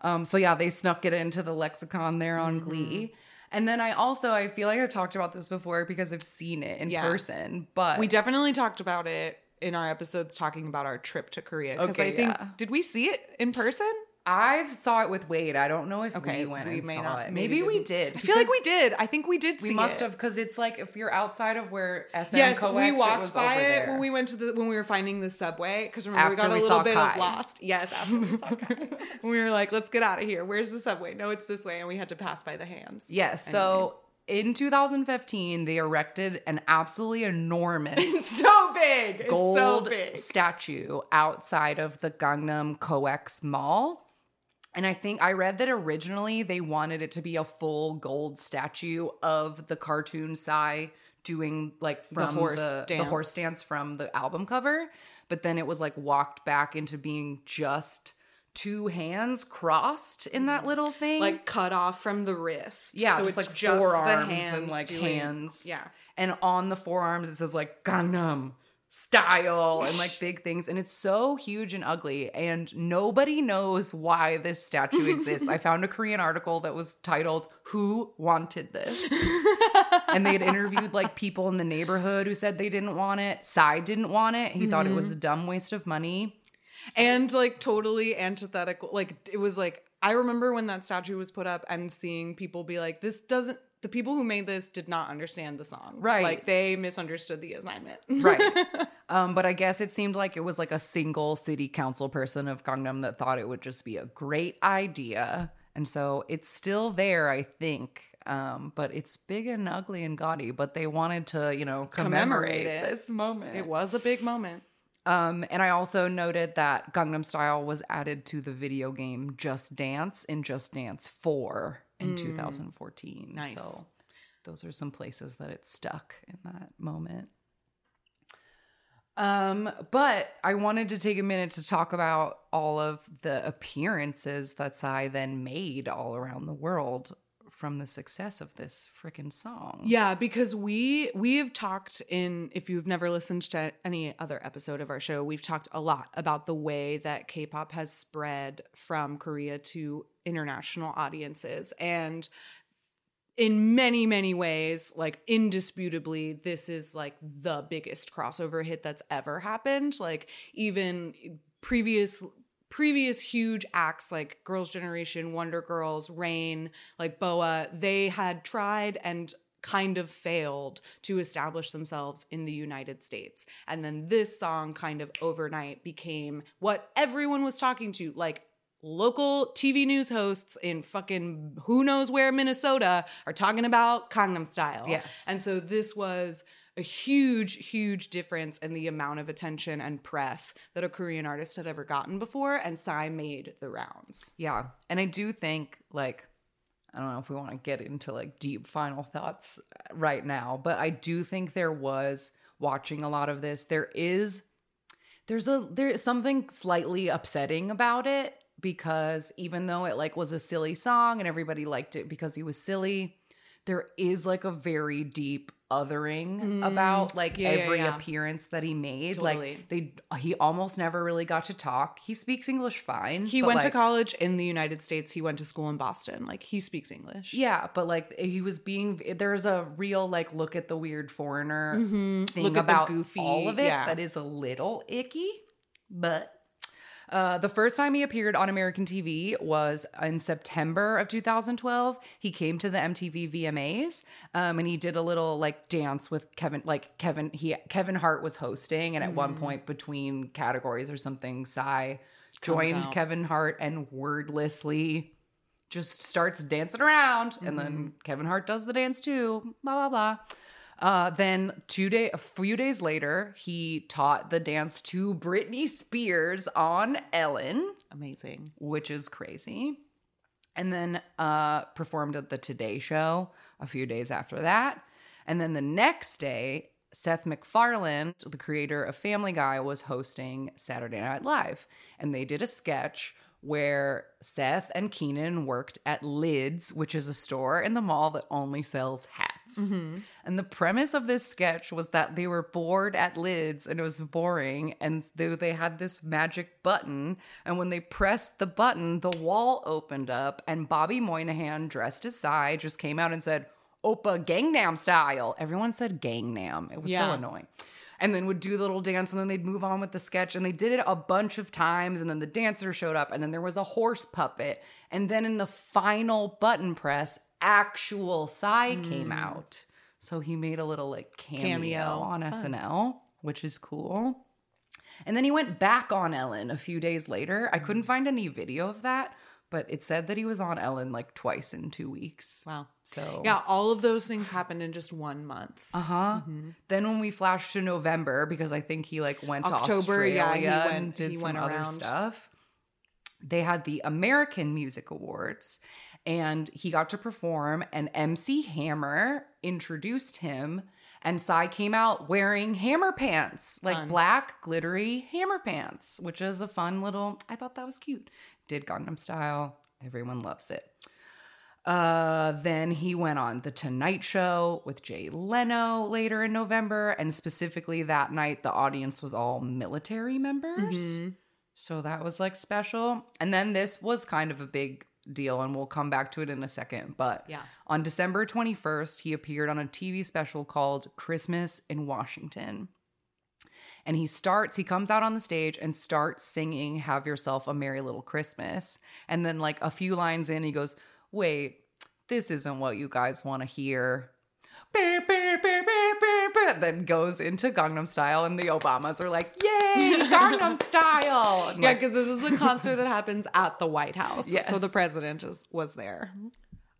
Um, so yeah, they snuck it into the lexicon there on Mm-hmm. Glee. And then I also I feel like I've talked about this before because I've seen it in Yeah. person, but We definitely talked about it in our episodes talking about our trip to Korea. Because Okay, I think yeah. did we see it in person? I saw it with Wade. I don't know if Okay, we went we and may saw not- it. maybe Maybe, we didn't. I feel like we did. I think we did see We must it. have because it's like if you're outside of where SM Yes, coex, we it walked was by it when we went to the when we were finding the subway because remember we After got a little bit Kai. of lost. Yes, after we saw Kai. we were like, let's get out of here. Where's the subway? No, it's this way, and we had to pass by the hands. Yes. So in 2015, they erected an absolutely enormous It's so big. It's gold so big. statue outside of the Gangnam Coex Mall. And I think I read that originally they wanted it to be a full gold statue of the cartoon Psy doing like from the horse the, dance. horse dance from the album cover. But then it was like walked back into being just two hands crossed in that mm-hmm. little thing. Like cut off from the wrist. Yeah, so it's like just forearms the and like doing- hands. Yeah. And on the forearms it says like Gangnam style and like big things. And it's so huge and ugly. And nobody knows why this statue exists. I found a Korean article that was titled Who Wanted This? and they had interviewed like people in the neighborhood who said they didn't want it. Psy didn't want it. He thought it was a mm-hmm. dumb waste of money. and like totally antithetical like it was like i remember when that statue was put up and seeing people be like this doesn't the people who made this did not understand the song Right. like they misunderstood the assignment Right. um, but I guess it seemed like it was like a single city council person of Gangnam that thought it would just be a great idea. And so it's still there, I think. Um, but it's big and ugly and gaudy, but they wanted to, you know, commemorate, Commemorate this moment. it was a big moment Um, and I also noted that Gangnam Style was added to the video game Just Dance in Just Dance 4 in 2014. Mm. Nice. So those are some places that it stuck in that moment. Um, but I wanted to take a minute to talk about all of the appearances that Psy then made all around the world from the success of this freaking song. Yeah, because we we have talked in if you've never listened to any other episode of our show, we've talked a lot about the way that K-pop has spread from Korea to international audiences and in many many ways like indisputably this is like the biggest crossover hit that's ever happened like even previous previous huge acts like girls generation wonder girls rain like boa they had tried and kind of failed to establish themselves in the United States. And then this song kind of overnight became what everyone was talking to like local TV news hosts in fucking who knows where Minnesota are talking about Gangnam Style. Yes. And so this was a huge, huge difference in the amount of attention and press that a Korean artist had ever gotten before, and Psy made the rounds. Yeah. And I do think, like, I don't know if we want to get into like deep final thoughts uh, right now, but I do think there was watching a lot of this. There is, there's a, there's something slightly upsetting about it because even though it like was a silly song and everybody liked it because he was silly, there is like a very deep othering about like Mm. yeah, yeah, every yeah. appearance that he made. Totally. Like they, he almost never really got to talk. He speaks English fine. He went to college in the United States. He went to school in Boston. Like he speaks English. Yeah, but like he was being there's a real like look at the weird foreigner Mm-hmm. Look at the about goofy- all of it yeah. that is a little icky. But uh, the first time he appeared on American TV was in September of 2012. He came to the MTV VMAs um, and he did a little like dance with Kevin. Like Kevin, he Kevin Hart was hosting, and at one point between categories or something, Psy joined. Kevin Hart and wordlessly just starts dancing around and then Kevin Hart does the dance too blah blah blah uh, then two day a few days later he taught the dance to Britney Spears on Ellen Amazing. which is crazy and then uh, performed at the Today Show a few days after that and then the next day Seth MacFarlane, the creator of Family Guy, was hosting Saturday Night Live, and they did a sketch where Seth and Kenan worked at Lids, which is a store in the mall that only sells hats. Mm-hmm. And the premise of this sketch was that they were bored at Lids and it was boring, and they, they had this magic button, and when they pressed the button, the wall opened up, and Bobby Moynihan, dressed as Psy, just came out and said, Opa Gangnam style. Everyone said Gangnam. It was so annoying. And then would do the little dance and then they'd move on with the sketch. And they did it a bunch of times. And then the dancer showed up and then there was a horse puppet. And then in the final button press, actual Psy came hmm. out. So he made a little like cameo, Cameo. on SNL, which is cool. And then he went back on Ellen a few days later. I hmm. couldn't find any video of that, but it said that he was on Ellen like twice in two weeks. Wow. So Yeah, all of those things happened in just one month. uh huh. Then when we flashed to November, because I think he like went to October, Australia yeah, he and did some went other stuff. They had the American Music Awards, and he got to perform. And MC Hammer introduced him, and Psy came out wearing hammer pants, like Fun. black glittery hammer pants, which is a fun little. I thought that was cute. Did Gangnam Style. Everyone loves it. Uh, then he went on The Tonight Show with Jay Leno later in November. And specifically that night, the audience was all military members. Mm-hmm. So that was like special. And then this was kind of a big deal, and we'll come back to it in a second. But Yeah. on December 21st, he appeared on a TV special called Christmas in Washington. And he starts, he comes out on the stage and starts singing Have Yourself a Merry Little Christmas. And then, like a few lines in, he goes, Wait, this isn't what you guys want to hear. Beep, beep, beep, beep, beep, beep. Then goes into Gangnam Style, and the Obamas are like, Yay, Gangnam Style. And, Yeah, like, because this is a concert that happens at the White House. So the president just was there.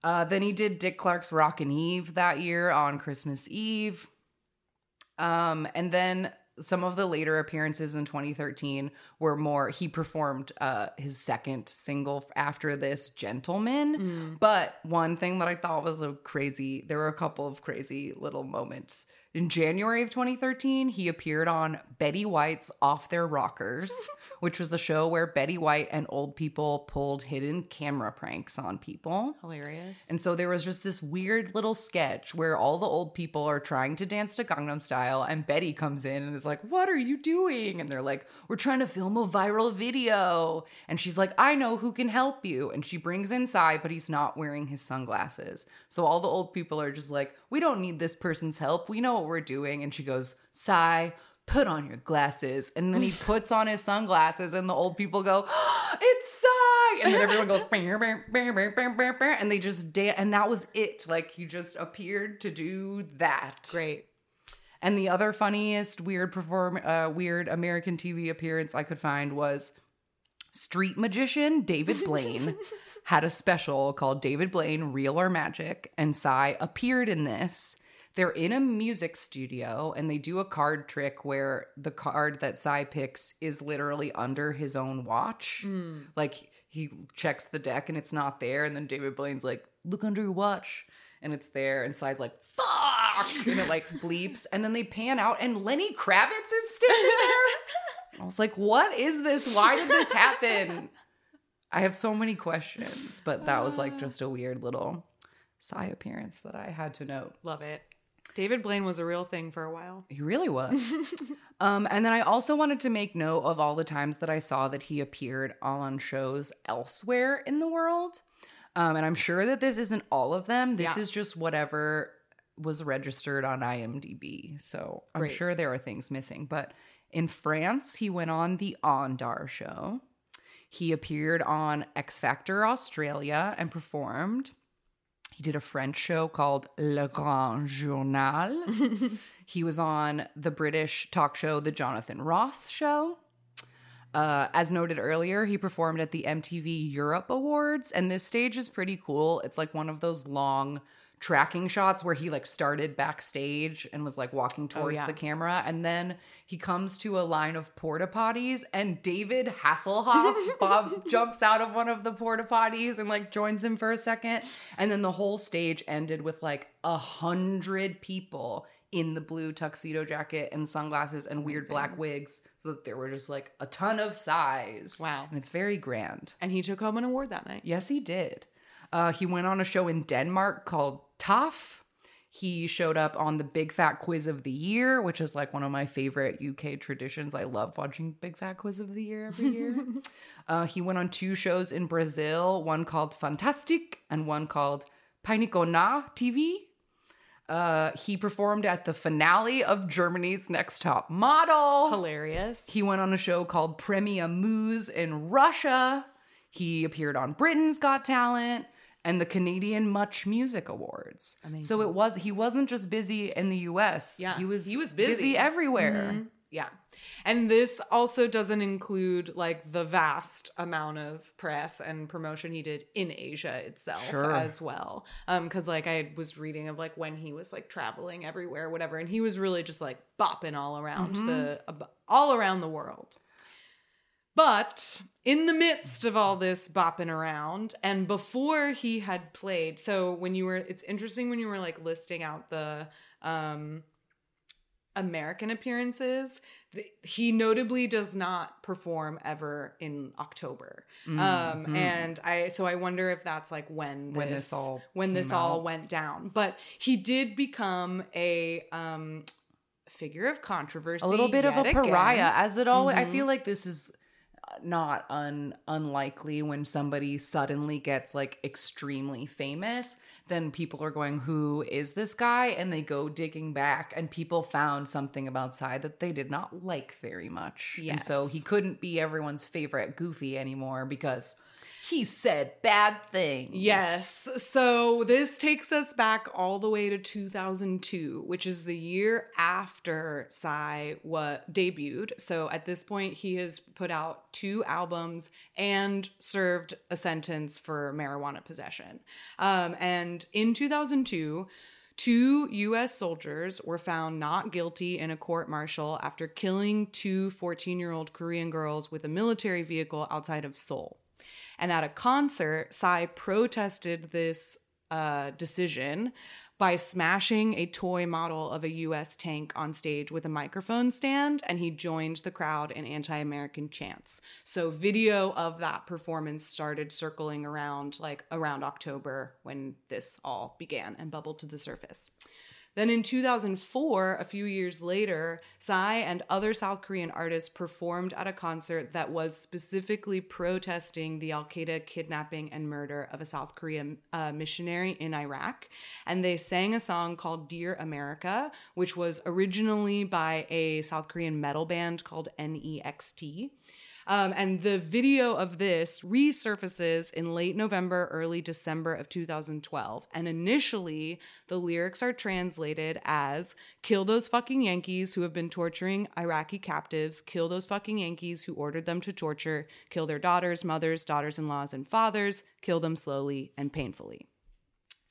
Uh, then he did Dick Clark's Rockin' Eve that year on Christmas Eve. Um, and then some of the later appearances in 2013 were more he performed uh his second single after this gentleman but one thing that i thought was a crazy there were a couple of crazy little moments in january of 2013 he appeared on betty white's off their rockers which was a show where betty white and old people pulled hidden camera pranks on people Hilarious. and so there was just this weird little sketch where all the old people are trying to dance to Gangnam Style, and Betty comes in and is like, What are you doing? And they're like, We're trying to film a viral video. And she's like, I know who can help you. And she brings in Psy, but he's not wearing his sunglasses. So all the old people are just like, We don't need this person's help. We know what we're doing. And she goes, Psy, put on your glasses. And then he puts on his sunglasses, and the old people go, It's Psy. And then everyone goes, and they just dance. And that was it. Like he just appeared to do that. Great. And the other funniest weird perform uh, weird American TV appearance I could find was street magician David Blaine had a special called David Blaine Real or Magic and Psy appeared in this. They're in a music studio and they do a card trick where the card that Psy picks is literally under his own watch. Hmm. Like he checks the deck and it's not there and then David Blaine's like, "Look under your watch." And it's there and Psy's like, "Fuck!" and it like bleeps and then they pan out and Lenny Kravitz is standing there. I was like, what is this? Why did this happen? I have so many questions, but that was like just a weird little Psy appearance that I had to note. Love it. David Blaine was a real thing for a while. He really was. um, and then I also wanted to make note of all the times that I saw that he appeared on shows elsewhere in the world. Um, and I'm sure that this isn't all of them. This Yeah. is just whatever was registered on IMDb. So I'm Great. sure there are things missing. But in France, he went on the Ondar show. He appeared on X Factor Australia and performed. He did a French show called Le Grand Journal. he was on the British talk show The Jonathan Ross Show. Uh, as noted earlier, he performed at the MTV Europe Awards, and this stage is pretty cool. It's like one of those long tracking shots where he like started backstage and was like walking towards yeah. the camera, and then he comes to a line of porta potties, and David Hasselhoff Bob jumps out of one of the porta potties and like joins him for a second, and then the whole stage ended with like a hundred people in the blue tuxedo jacket and sunglasses and weird black wigs so that there were just like a ton of Psys. Wow. And it's very grand. And he took home an award that night. Yes, he did. Uh, he went on a show in Denmark called Tough. He showed up on the Big Fat Quiz of the Year, which is like one of my favorite UK traditions. I love watching Big Fat Quiz of the Year every year. uh, he went on two shows in Brazil, one called Fantastic and one called Pânico Na TV. Uh, he performed at the finale of Germany's Next Top Model. Hilarious. He went on a show called Premia Moose in Russia. He appeared on Britain's Got Talent and the Canadian Much Music Awards. So it was he wasn't just busy in the US. Yeah, He was he was busy. everywhere. Mhm. Yeah. And this also doesn't include like the vast amount of press and promotion he did in Asia itself Sure. as well. Um cuz like I was reading of like when he was like traveling everywhere whatever and he was really just like bopping all around the all around the world. But in the midst of all this bopping around, and before he had played, so when you were, it's interesting when you were like listing out the um, American appearances, th- he notably does not perform ever in October. Um, Mhm. and I, so I wonder if that's like when this, When this all when this all went down. But he did become a um, figure of controversy, a little bit of a again. pariah as it always i Mhm. feel like this is not un unlikely when somebody suddenly gets like extremely famous then people are going who is this guy? And they go digging back and people found something about Psy that they did not like very much. And so he couldn't be everyone's favorite goofy anymore because he said bad things Yes. So this takes us back all the way to 2002, which is the year after Psy wa- debuted. So at this point, he has put out two albums and served a sentence for marijuana possession. Um, and in 2002, Two U.S. soldiers were found not guilty in a court martial after killing two 14 year old Korean girls with a military vehicle outside of Seoul. And at a concert, Psy protested this uh, decision by smashing a toy model of a US tank on stage with a microphone stand, and he joined the crowd in anti American chants. So, video of that performance started circling around like around October when this all began and bubbled to the surface. Then in 2004, a few years later, Psy and other South Korean artists performed at a concert that was specifically protesting the Al Qaeda kidnapping and murder of a South Korean uh, missionary in Iraq. And they sang a song called Dear America, which was originally by a South Korean metal band called NEXT. Um, and the video of this resurfaces in late November, early December of 2012. And initially, the lyrics are translated as Kill those fucking Yankees who have been torturing Iraqi captives, kill those fucking Yankees who ordered them to torture, kill their daughters, mothers, daughters in laws, and fathers, kill them slowly and painfully.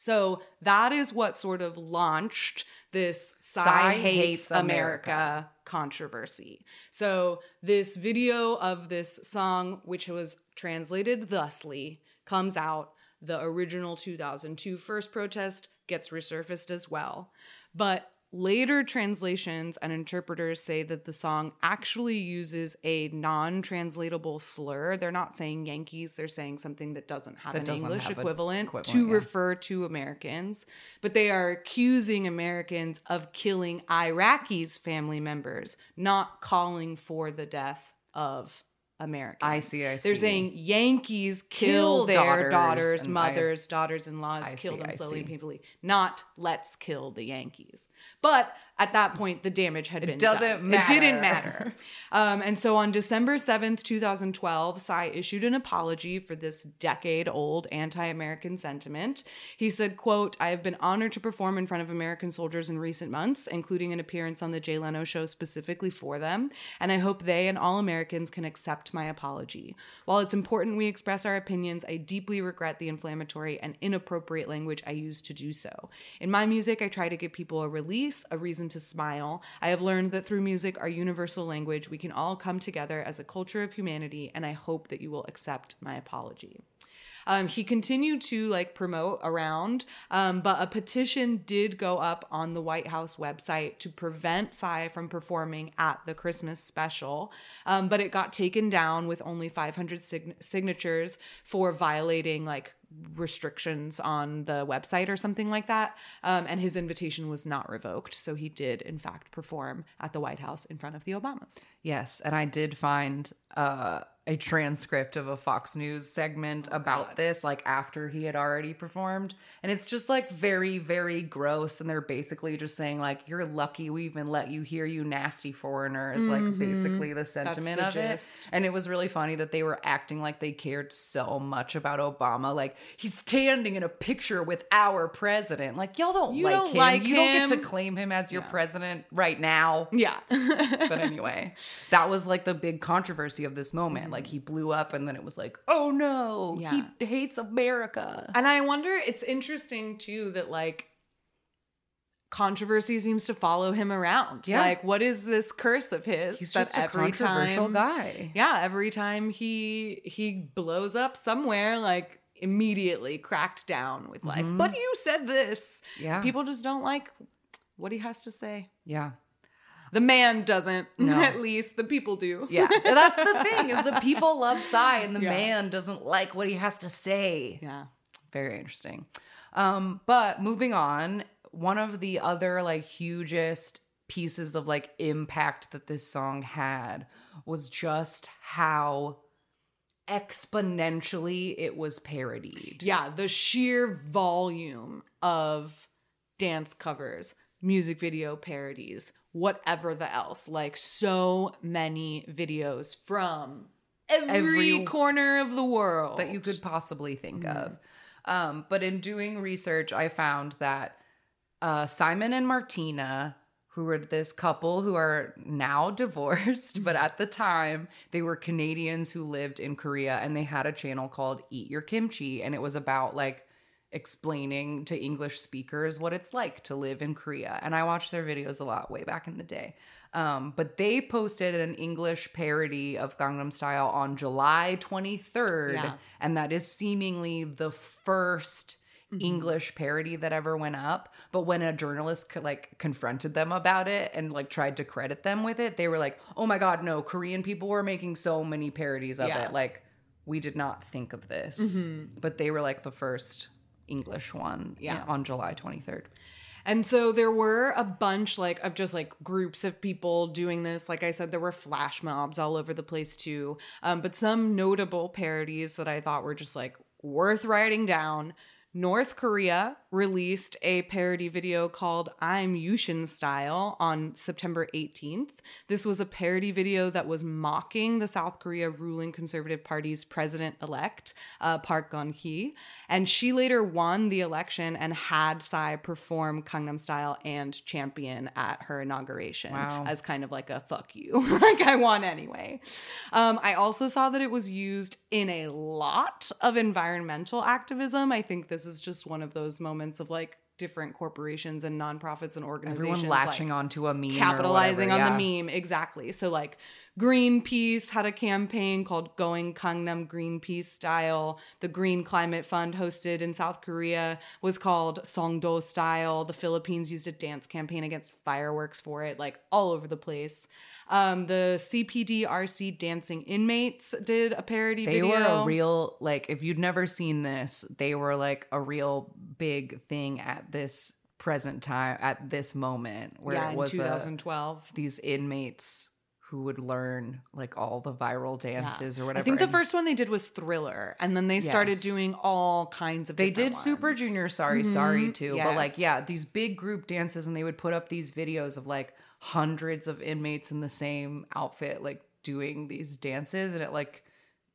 So that is what sort of launched this Psy, Psy hates, hates America. America. controversy. So this video of this song, which was translated thusly, comes out. The original 2002 first protest gets resurfaced as well. But later translations and interpreters say that the song actually uses a non translatable slur. They're not saying Yankees, they're saying something that doesn't have That an doesn't English have equivalent, equivalent, to yeah. refer to Americans. But they are accusing Americans of killing Iraqis' family members, not calling for the death of Americans. I see, I see. They're saying Yankees kill, Kill their daughters daughters, mothers, daughters-in-laws, I kill see, them I slowly see. and painfully. Not let's kill the Yankees. But at that point, the damage had been doesn't done. It didn't matter. matter. Um, and so on December 7th, 2012, Psy issued an apology for this decade-old anti-American sentiment. He said, quote, I have been honored to perform in front of American soldiers in recent months, including an appearance on the Jay Leno show specifically for them, and I hope they and all Americans can accept my apology. While it's important we express our opinions, I deeply regret the inflammatory and inappropriate language I used to do so. In my music, I try to give people a release, a reason to smile. I have learned that through music, our universal language, we can all come together as a culture of humanity, and I hope that you will accept my apology. Um, he continued to like promote around, um, but a petition did go up on the White House website to prevent Psy from performing at the Christmas special. Um, but it got taken down with only 500 sign- signatures for violating like restrictions on the website or something like that. Um, and his invitation was not revoked. So he did, in fact, perform at the White House in front of the Obamas. Yes, and I did find uh, a transcript of a Fox News segment oh about this, like after he had already performed, and it's just like very, very gross. And they're basically just saying like, "You're lucky we even let you hear you nasty foreigners," like mm-hmm. basically the sentiment the of gist. it. And it was really funny that they were acting like they cared so much about Obama, like he's standing in a picture with our president. Like y'all don't You like don't him. like you don't get to claim him as your Yeah. president right now Yeah. but anyway, that was like the big controversy of this moment. Like he blew up, and then it was like, oh no, Yeah. he hates America. And I wonder, it's interesting too that like controversy seems to follow him around. Yeah. Like, what is this curse of his? He's that just a controversial time, guy. Yeah, every time he he blows up somewhere, like immediately cracked down with like, Mhm. but you said this. Yeah, People just don't like what he has to say. yeah, The man doesn't. No. At least the people do. yeah. That's the thing is the people love Psy, and the Yeah. man doesn't like what he has to say. Yeah. Very interesting. Um, but moving on, one of the other like hugest pieces of like impact that this song had was just how exponentially it was parodied. Yeah, the sheer volume of dance covers, music video parodies, whatever the else. Like so many videos from every, Every- corner of the world that you could possibly think Mhm. of. Um, but in doing research, I found that uh, Simon and Martina, who were this couple who are now divorced, but at the time they were Canadians who lived in Korea and they had a channel called Eat Your Kimchi. And it was about like explaining to English speakers what it's like to live in Korea. And I watched their videos a lot way back in the day. Um, but they posted an English parody of Gangnam Style on July 23rd. Yeah. And that is seemingly the first Mm-hmm. English parody that ever went up. But when a journalist like confronted them about it and like tried to credit them with it, they were like, "Oh my god, no! Korean people were making so many parodies of Yeah. it. Like, we did not think of this." But they were like the first English one, Yeah. on July twenty third. And so there were a bunch like of just like groups of people doing this. Like I said, there were flash mobs all over the place too. Um, but some notable parodies that I thought were just like worth writing down. North Korea released a parody video called I'm Yushin Style on September 18th. This was a parody video that was mocking the South Korea ruling Conservative Party's president elect, uh, Park Geun hye. And she later won the election and had Psy perform Gangnam Style and Champion at her inauguration Wow. as kind of like a fuck you. like I won anyway. Um, I also saw that it was used in a lot of environmental activism. I think this is just one of those moments of like different corporations and nonprofits and organizations Everyone latching like, onto a meme, capitalizing whatever, on yeah. the meme exactly so like greenpeace had a campaign called going gangnam greenpeace style. The green climate fund hosted in south korea was called songdo style. The philippines used a dance campaign against fireworks for it like all over the place. Um, the cpdrc dancing inmates did a parody They video. were a real like if you'd never seen this, they were like a real big thing at this present time at this moment where yeah it was a, 2012 these inmates who would learn like all the viral dances or whatever. I think the and first one they did was Thriller, and then they started doing all kinds of. they did Super. Junior Sorry Sorry Mhm, too, but like yeah, these big group dances and they would put up these videos of like hundreds of inmates in the same outfit like doing these dances and it like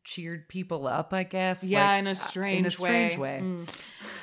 cheered people up, I guess. Yeah, like, in uh, a strange, in a strange way. way. Mm.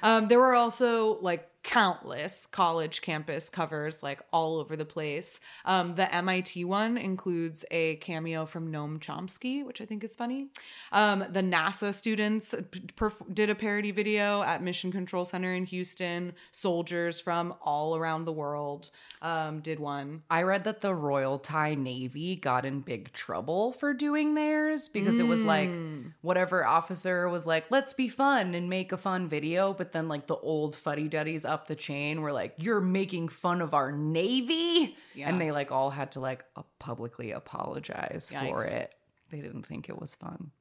Um, there were also like countless college campus covers, like all over the place. Um, the MIT one includes a cameo from Noam Chomsky, which I think is funny. Um, the NASA students perf- did a parody video at Mission Control Center in Houston. Soldiers from all around the world um, did one. I read that the Royal Thai Navy got in big trouble for doing theirs because it was like Mm. whatever officer was like, let's be fun and make a fun video. But then, like, the old fuddy duddies up the chain were like, you're making fun of our Navy. Yeah. And they like all had to like uh, publicly apologize for it. They didn't think it was fun.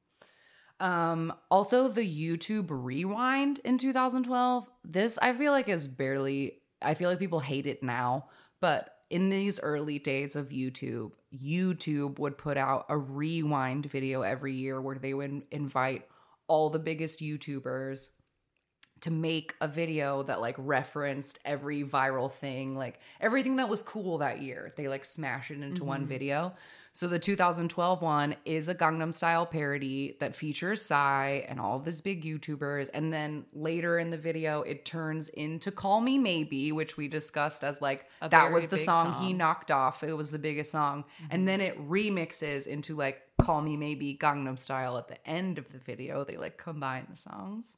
Um, also the YouTube rewind in 2012. This I feel like is barely I feel like people hate it now, but in these early days of YouTube, YouTube would put out a rewind video every year where they would invite all the biggest YouTubers to make a video that like referenced every viral thing, like everything that was cool that year. They like smash it into one video. So the 2012 one is a Gangnam Style parody that features Psy and all these big YouTubers. And then later in the video, it turns into Call Me Maybe, which we discussed as like A that was the big song, he. Mm-hmm. knocked off. It was the biggest song. And then it remixes into like Call Me Maybe Gangnam Style at the end of the video. They like combine the songs.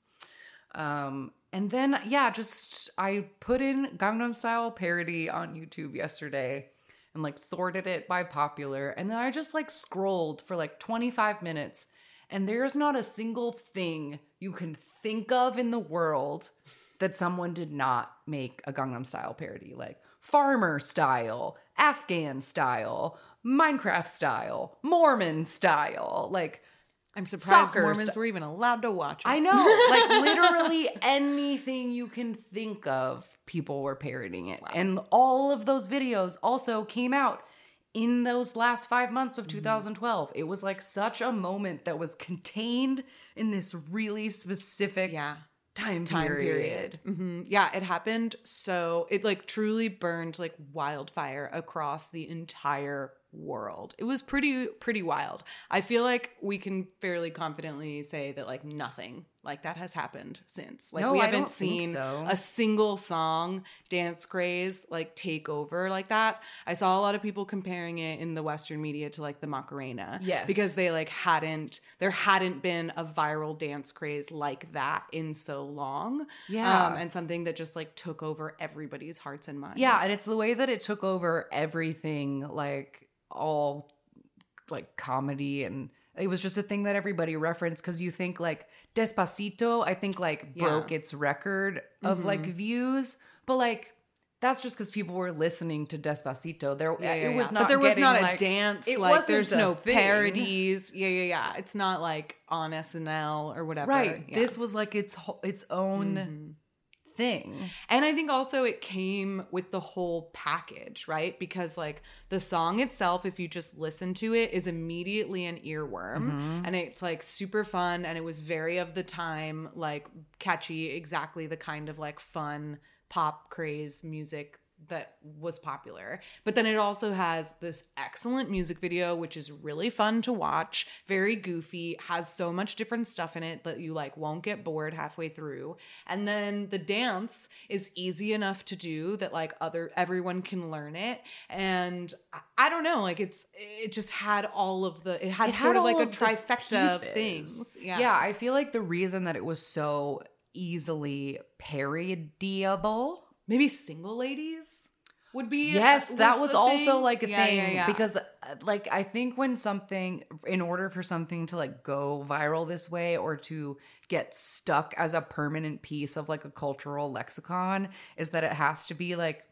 Um, and then yeah, just I put in Gangnam Style parody on YouTube yesterday and like sorted it by popular. And then I just like scrolled for like 25 minutes and there's not a single thing you can think of in the world that someone did not make a Gangnam Style parody, like farmer style, Afghan style, Minecraft style, Mormon style, like I'm surprised soccer Mormons st- were even allowed to watch it. I know, like literally anything you can think of, people were parodying it. And all of those videos also came out in those last five months Mm-hmm. of 2012. It was like such a moment that was contained in this really specific yeah. time, time period. period. hmm Yeah, it happened. So it like truly burned like wildfire across the entire world. It was pretty pretty wild. I feel like we can fairly confidently say that like nothing like that has happened since. Like No, we haven't seen so. a single song dance craze like take over like that. I saw a lot of people comparing it in the western media to like the Macarena. Yes. Because they like hadn't there hadn't been a viral dance craze like that in so long. Yeah. Um, and something that just like took over everybody's hearts and minds. Yeah, and it's the way that it took over everything, like all like comedy and it was just a thing that everybody referenced because you think like Despacito, I think like Yeah. broke its record of like Mhm. views, but like that's just because people were listening to Despacito. There, Yeah, yeah, it was not. but there was getting, not a like- dance it like there's no thing. parodies yeah yeah yeah it's not like on snl or whatever Right. This was like its its own Mhm. Thing. and i think also it came with the whole package right because like the song itself if you just listen to it is immediately an earworm Mhm. and it's like super fun and it was very of the time like catchy exactly the kind of like fun pop craze music that was popular. But then it also has this excellent music video which is really fun to watch very goofy has so much different stuff in it that you like won't get bored halfway through. And then the dance is easy enough to do that like other everyone can learn it. And I, I don't know like it's it just had all of the it had It had sort of like a of trifecta of things. Yeah. Yeah, I feel like the reason that it was so easily parodiable. maybe single ladies would be Yes, that was also thing. like a Yeah, thing yeah, yeah. because uh, like I think when something in order for something to like go viral this way or to get stuck as a permanent piece of like a cultural lexicon is that it has to be like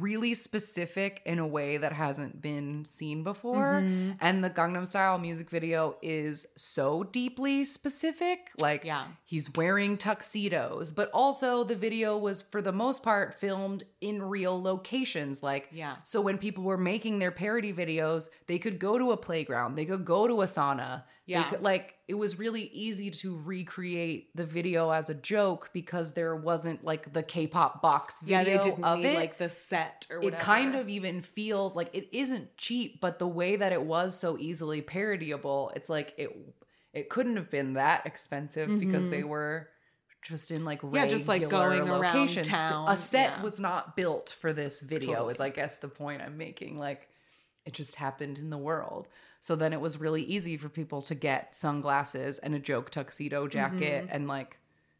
really specific in a way that hasn't been seen before Mm-hmm. and the Gangnam Style music video is so deeply specific like Yeah. he's wearing tuxedos but also the video was for the most part filmed in real locations like Yeah. so when people were making their parody videos they could go to a playground they could go to a sauna Yeah. could, like it was really easy to recreate the video as a joke because there wasn't like the k-pop box video yeah they didn't of need it like the set or whatever it kind of even feels like it isn't cheap but the way that it was so easily parodyable it's like it it couldn't have been that expensive because they were just in like Mm-hmm. Yeah, just, like, regular going around locations. town, a set yeah. was not built for this video is i guess the point i'm making like it just happened in the world so then it was really easy for people to get sunglasses and a joke tuxedo jacket and like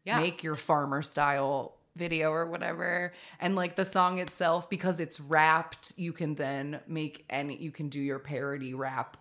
Mm-hmm. Yeah. make your farmer style video or whatever and like the song itself because it's rapped you can then make any you can do your parody rap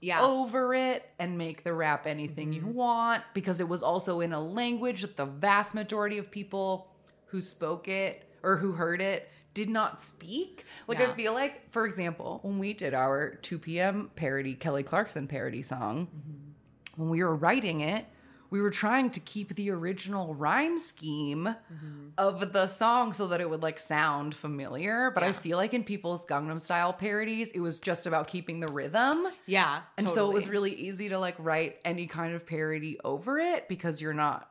yeah over it and make the rap anything Mm-hmm. you want because it was also in a language that the vast majority of people who spoke it or who heard it did not speak. Like Yeah. I feel like, for example, when we did our 2 p.m. parody, Kelly Clarkson parody song, Mm-hmm. when we were writing it, we were trying to keep the original rhyme scheme Mm-hmm. of the song so that it would like sound familiar. But I feel like in people's Gangnam Style parodies, it was just about keeping the rhythm. yeah And so it was really easy to like write any kind of parody over it because you're not,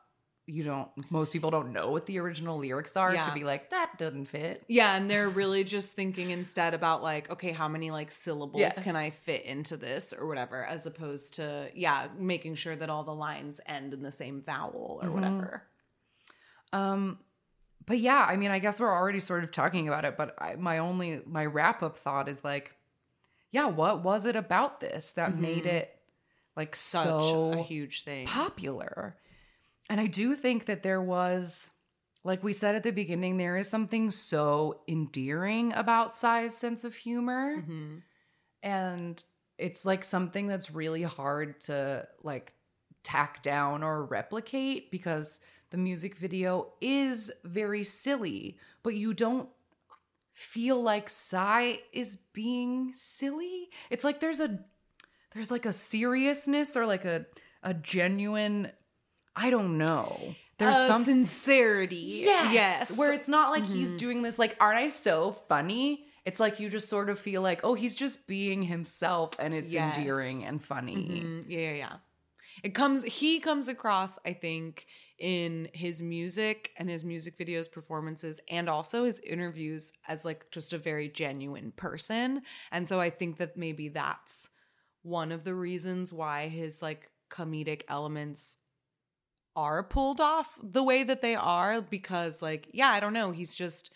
you don't, most people don't know what the original lyrics are Yeah. to be like, that doesn't fit. Yeah, and they're really just thinking instead about like, okay, how many like syllables Yes. can I fit into this or whatever, as opposed to yeah, making sure that all the lines end in the same vowel or Mhm. whatever. Um, but yeah, I mean, I guess we're already sort of talking about it, but I, my only, my wrap up thought is like, yeah, what was it about this that made Mhm. it like Such so a huge thing. popular. And I do think that there was, like we said at the beginning, there is something so endearing about Psy's sense of humor. Mhm. And it's like something that's really hard to like tack down or replicate because the music video is very silly, but you don't feel like Psy is being silly. It's like there's a there's like a seriousness or like a a genuine I don't know. There's A some sincerity. yes, yes. where it's not like he's Mhm. doing this like aren't I so funny? It's like you just sort of feel like oh he's just being himself and it's Yes. endearing and funny. Mhm. Yeah, yeah, yeah. It comes he comes across, I think, in his music and his music videos, performances, and also his interviews as like just a very genuine person. And so I think that maybe that's one of the reasons why his like comedic elements are pulled off the way that they are because like yeah, I don't know, he's just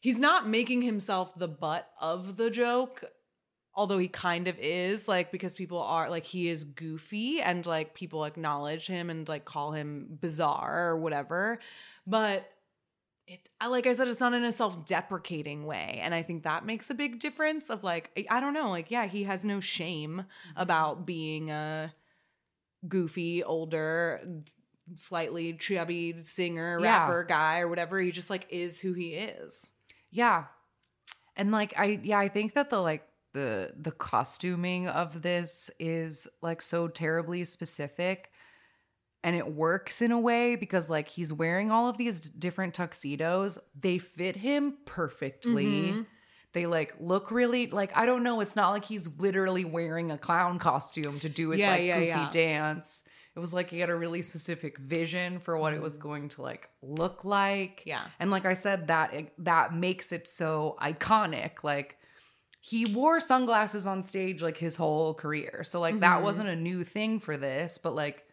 he's not making himself the butt of the joke although he kind of is like because people are like he is goofy and like people acknowledge him and like call him bizarre or whatever. But it like i said it's not in a self-deprecating way. And i think that makes a big difference of like i I don't know. Like yeah he has no shame mm-hmm. about being a goofy older slightly chubby singer Yeah. rapper guy or whatever he just like is who he is Yeah. And like I yeah, I think that the like the the costuming of this is like so terribly specific and it works in a way because like he's wearing all of these different tuxedos. They fit him perfectly. Mhm. They like look really like I don't know, it's not like he's literally wearing a clown costume to do his Yeah, like yeah, goofy yeah. dance. It was like he had a really specific vision for what it was going to like look like. Mm-hmm. Yeah. And like I said, that that makes it so iconic. Like he wore sunglasses on stage like his whole career. So like that Mhm. wasn't a new thing for this, but like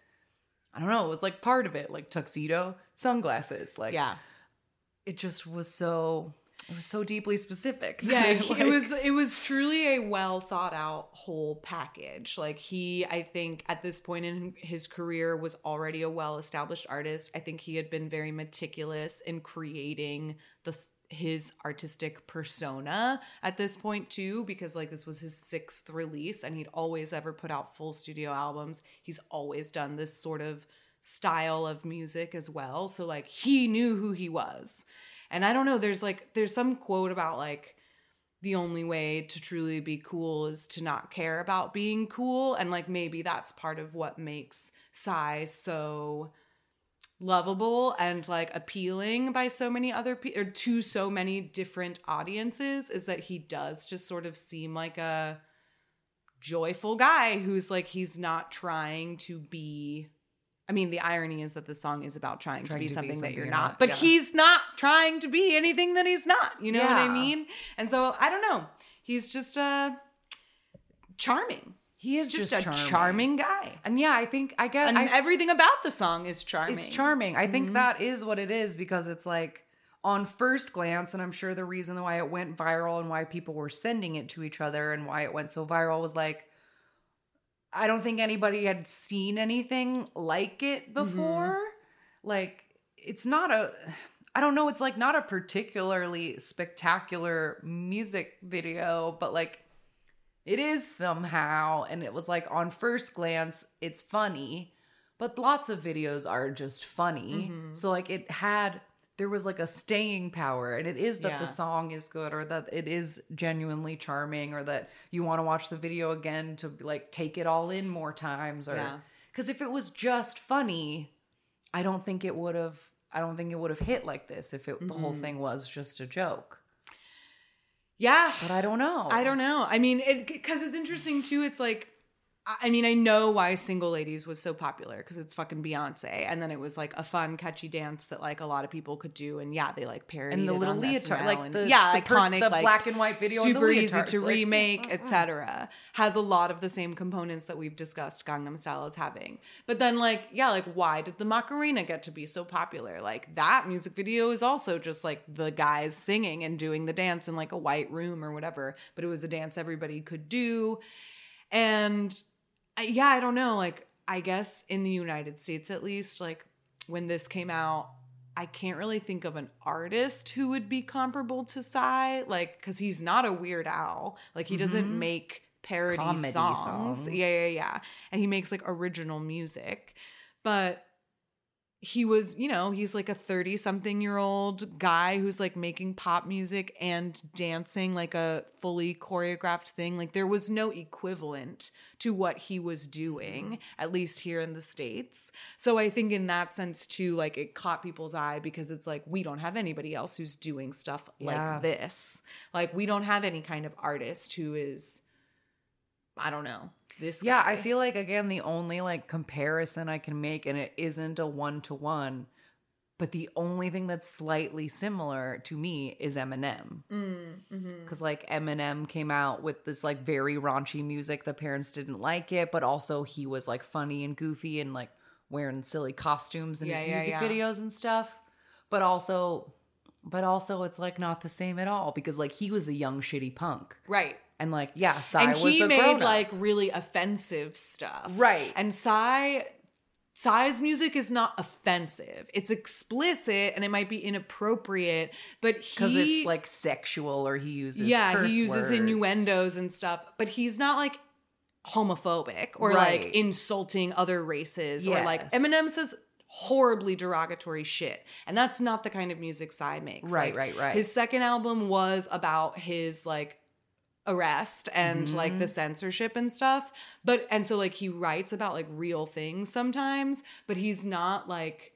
I don't know, it was like part of it, like tuxedo, sunglasses. Like yeah it just was so it was so deeply specific. yeah like- it was it was truly a well thought out whole package. Like he i think at this point in his career was already a well established artist. I think he had been very meticulous in creating the his artistic persona at this point too because like this was his sixth release and he'd always ever put out full studio albums. He's always done this sort of style of music as well. So like he knew who he was and I don't know, there's like there's some quote about like the only way to truly be cool is to not care about being cool. And like maybe that's part of what makes Psy so lovable and like appealing by so many other people or to so many different audiences is that he does just sort of seem like a joyful guy who's like he's not trying to be I mean, the irony is that the song is about trying, to be to be something that you're you're not, not, but yeah. he's not trying to be anything that he's not. You know what I mean? And so I don't know. He's just uh charming. he is just, just, a charming. charming, guy. And yeah, I think I guess And I, everything about the song is charming. It's charming. I think Mhm. that is what it is because it's like on first glance, and I'm sure the reason why it went viral and why people were sending it to each other and why it went so viral was like I don't think anybody had seen anything like it before. Like it's not a I don't know, it's like not a particularly spectacular music video, but like it is somehow and it was like on first glance it's funny but lots of videos are just funny Mhm. so like it had there was like a staying power and it is that Yeah. the song is good or that it is genuinely charming or that you want to watch the video again to like take it all in more times or Yeah. because if it was just funny i don't think it would have i don't think it would have hit like this if it the whole Mhm. thing was just a joke Yeah. but i don't know I don't know. I mean, it because it's interesting too. It's like, I mean, I know why "Single Ladies" was so popular because it's fucking Beyonce, and then it was like a fun, catchy dance that like a lot of people could do, and yeah, they like parodied and the it little on leotard SNL, like and- the yeah, the pers- iconic, the like, black and white video super easy to like- mm, remake, mm, mm. etc. Has a lot of the same components that we've discussed Gangnam Style is having. But then, like, yeah, like why did the Macarena get to be so popular? Like that music video is also just like the guys singing and doing the dance in like a white room or whatever. But it was a dance everybody could do, and I, yeah, I don't know. Like, I guess in the United States, at least, like when this came out, I can't really think of an artist who would be comparable to Psy, like, because he's not a Weird Al. Like, he doesn't Mhm. make parody songs. songs. Yeah, yeah, yeah. And he makes like original music. But he was, you know, he's like a 30 something year old guy who's like making pop music and dancing like a fully choreographed thing. Like there was no equivalent to what he was doing, at least here in the States. So I think in that sense too, like it caught people's eye because it's like we don't have anybody else who's doing stuff Yeah. like this. Like we don't have any kind of artist who is, I don't know. This Yeah, I feel like again the only like comparison I can make, and it isn't a one to one, but the only thing that's slightly similar to me is Eminem. Mm, mhm. Because like Eminem came out with this like very raunchy music. The parents didn't like it, but also he was like funny and goofy and like wearing silly costumes in Yeah, his yeah, music yeah. videos and stuff. But also, but also it's like not the same at all because like he was a young shitty punk. right. And like, yeah, Psy and was he made like really offensive stuff Right. and Psy Psy's music is not offensive. It's explicit and it might be inappropriate, but because it's like sexual or he uses yeah he uses words. innuendos and stuff but he's not like homophobic or Right. like insulting other races or like eminem says horribly derogatory shit and that's not the kind of music Psy makes Right, Like, right, right. his second album was about his like arrest and like Mm-hmm. the censorship and stuff but and so like he writes about like real things sometimes but he's not like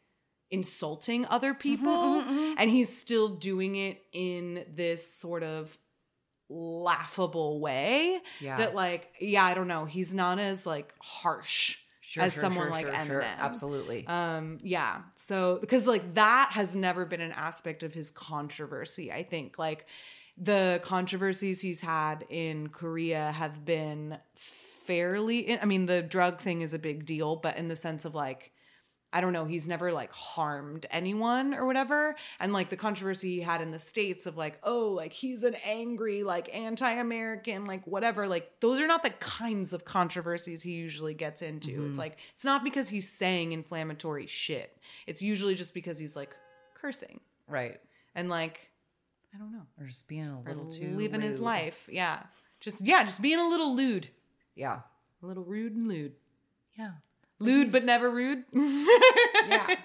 insulting other people mhm. and he's still doing it in this sort of laughable way yeah that like yeah i don't know he's not as like harsh sure, as sure, someone sure, like. Eminem. absolutely um yeah so because like that has never been an aspect of his controversy i think like the controversies he's had in korea have been fairly i mean the drug thing is a big deal but in the sense of like I don't know, he's never like harmed anyone or whatever. And like the controversy he had in the States of like, oh, like he's an angry, like anti American, like whatever. Like those are not the kinds of controversies he usually gets into. It's mm-hmm. like, it's not because he's saying inflammatory shit. It's usually just because he's like cursing right and like, I don't know, or just being a little too living his life. Yeah. Just, yeah, just being a little lewd. yeah A little rude and lewd. yeah Lewd but never rude. yeah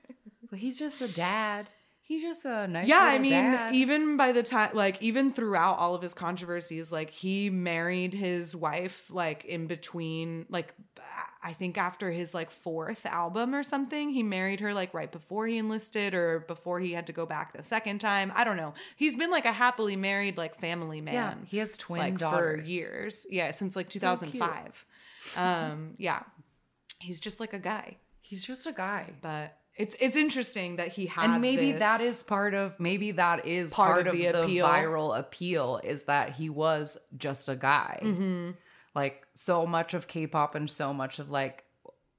but he's just a dad he's just a nice yeah, I mean, dad. even by the time, like, even throughout all of his controversies, like, he married his wife, like, in between, like, I think after his, like, fourth album or something. He married her, like, right before he enlisted or before he had to go back the second time. I don't know. He's been, like, a happily married, like, family man. yeah he has twin like, daughters for years. Yeah, since, like, So 2005. um, yeah. He's just, like, a guy. he's just a guy But it's it's interesting that he had and maybe that is part of maybe that is Part part, of the the, appeal. viral appeal is that he was just a guy Mhm. like so much of k-pop and so much of like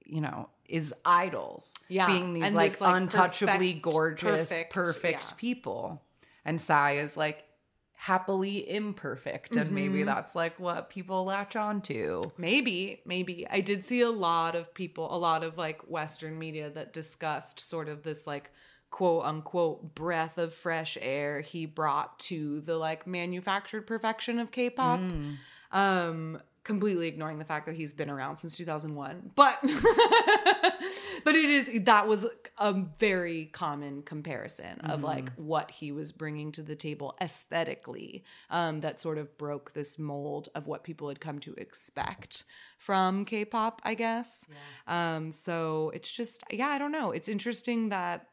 you know is idols Yeah, being these like this, like, untouchably perfect- gorgeous perfect, perfect, yeah. people and Psy is like happily imperfect and maybe Mhm. that's like what people latch on to Maybe, maybe. I did see a lot of people, a lot of like Western media that discussed sort of this like quote unquote breath of fresh air he brought to the like manufactured perfection of K-pop. Mm. Um completely ignoring the fact that he's been around since 2001. But but it is that was a very common comparison of like what he was bringing to the table aesthetically um that sort of broke this mold of what people had come to expect from K-pop, I guess. Um so it's just yeah, I don't know. It's interesting that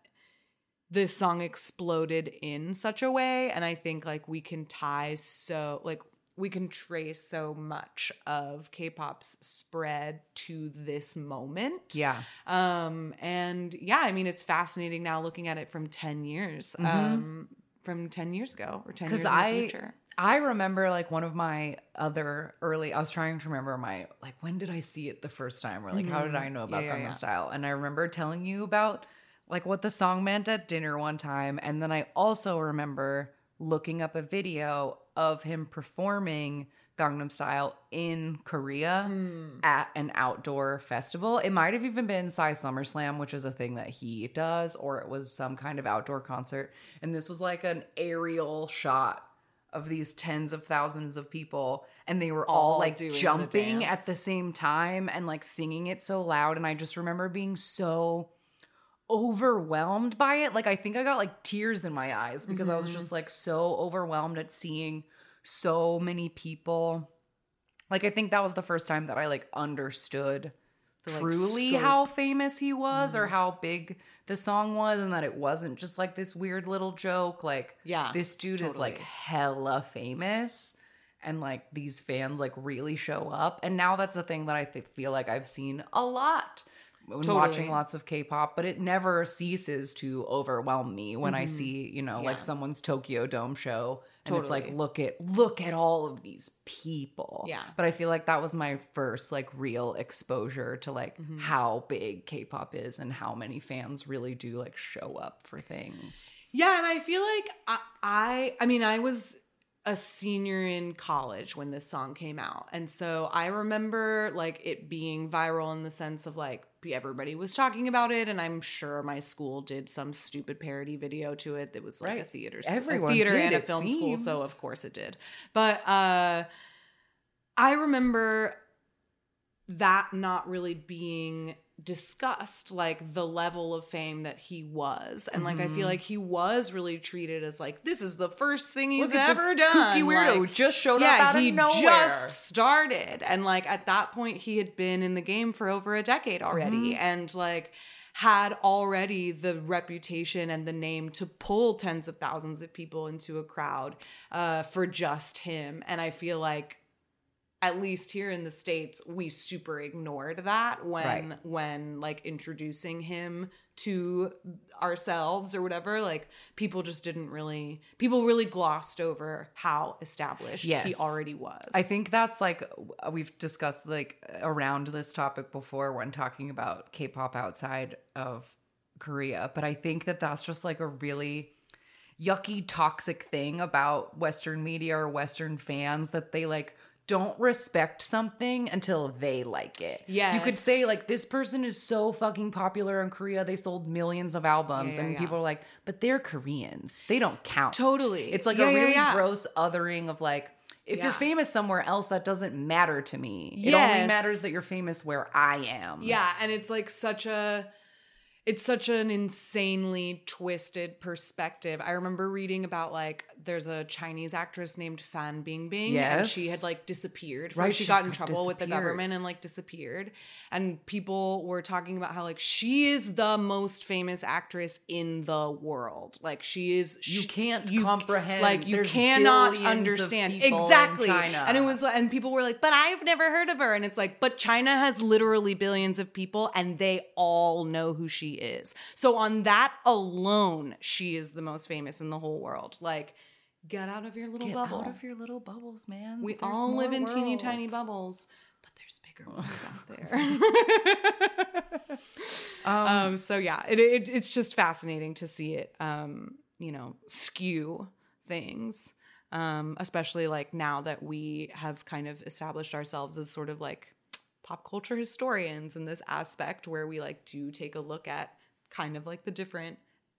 this song exploded in such a way and i think like we can tie so like we can trace so much of k-pop's spread to this moment. Yeah. Um and yeah i mean it's fascinating now looking at it from 10 years um from 10 years ago or 10 years in I- the future. I remember like one of my other early I was trying to remember my like when did I see it the first time? Or like how did I know about Mm-hmm. Yeah, Gangnam yeah. Style? And I remember telling you about like what the song meant at dinner one time. And then I also remember looking up a video of him performing Gangnam Style in Korea Hmm. at an outdoor festival. It might have even been Psy SummerSlam, which is a thing that he does, or it was some kind of outdoor concert. And this was like an aerial shot of these tens of thousands of people, and they were all, All like doing the jumping at the same time and like singing it so loud. And I just remember being so overwhelmed by it. Like I think I got like tears in my eyes because I was Mm-hmm. just like so overwhelmed at seeing so many people. Like I think that was the first time that I like understood The, truly how famous he was or Mhm. how big the song was and that it wasn't just like this weird little joke like yeah this dude is like hella famous and like these fans like really show up. And now that's a thing that I th- feel like I've seen a lot when Totally. watching lots of K-pop, but it never ceases to overwhelm me when I see, you know, Mm-hmm. Yeah. like someone's Tokyo Dome show and it's like look at look at all of these people. Yeah. But I feel like that was my first like real exposure to like Mm-hmm. how big K-pop is and how many fans really do like show up for things. Yeah, and I feel like I, I I mean I was a senior in college when this song came out. And so I remember like it being viral in the sense of like everybody was talking about it and I'm sure my school did some stupid parody video to it that was like a theater Everyone a theater did, and a film school, so of course it did. But uh I remember that not really being discussed like the level of fame that he was and like i Mm-hmm. feel like he was really treated as like this is the first thing he's Look at this ever done kooky weirdo like, just showed yeah up out he of nowhere. just started and like at that point he had been in the game for over a decade already Mm-hmm. and like had already the reputation and the name to pull tens of thousands of people into a crowd uh, for just him and i feel like at least here in the states we super ignored that when Right. when like introducing him to ourselves or whatever like people just didn't really people really glossed over how established he already was I think that's like we've discussed like around this topic before when talking about K-pop outside of Korea, but I think that that's just like a really yucky toxic thing about western media or western fans that they like don't respect something until they like it. Yeah. You could say like this person is so fucking popular in Korea. They sold millions of albums Yeah, yeah, and yeah. people are like, "But they're Koreans. They don't count." Totally. It's like a really gross othering of like if you're famous somewhere else that doesn't matter to me. It only matters that you're famous where I am. Yeah, and it's like such a it's such an insanely twisted perspective. I remember reading about like there's a Chinese actress named Fan Bingbing and she had like disappeared. Right, she, she got in got trouble with the government and like disappeared. And people were talking about how like she is the most famous actress in the world. Like she is You she- can't you- comprehend. like you There's cannot understand in exactly and it was and people were like but i've never heard of her and it's like but china has literally billions of people and they all know who she is. So on that alone she is the most famous in the whole world. Like get out of your little Get bubble. out of your little bubbles, man. we There's all live in teeny tiny bubbles but there's bigger ones out there. Um, so yeah it, it, it's just fascinating to see it um, you know skew things um, especially like now that we have kind of established ourselves as sort of like pop culture historians in this aspect where we like do take a look at kind of like the different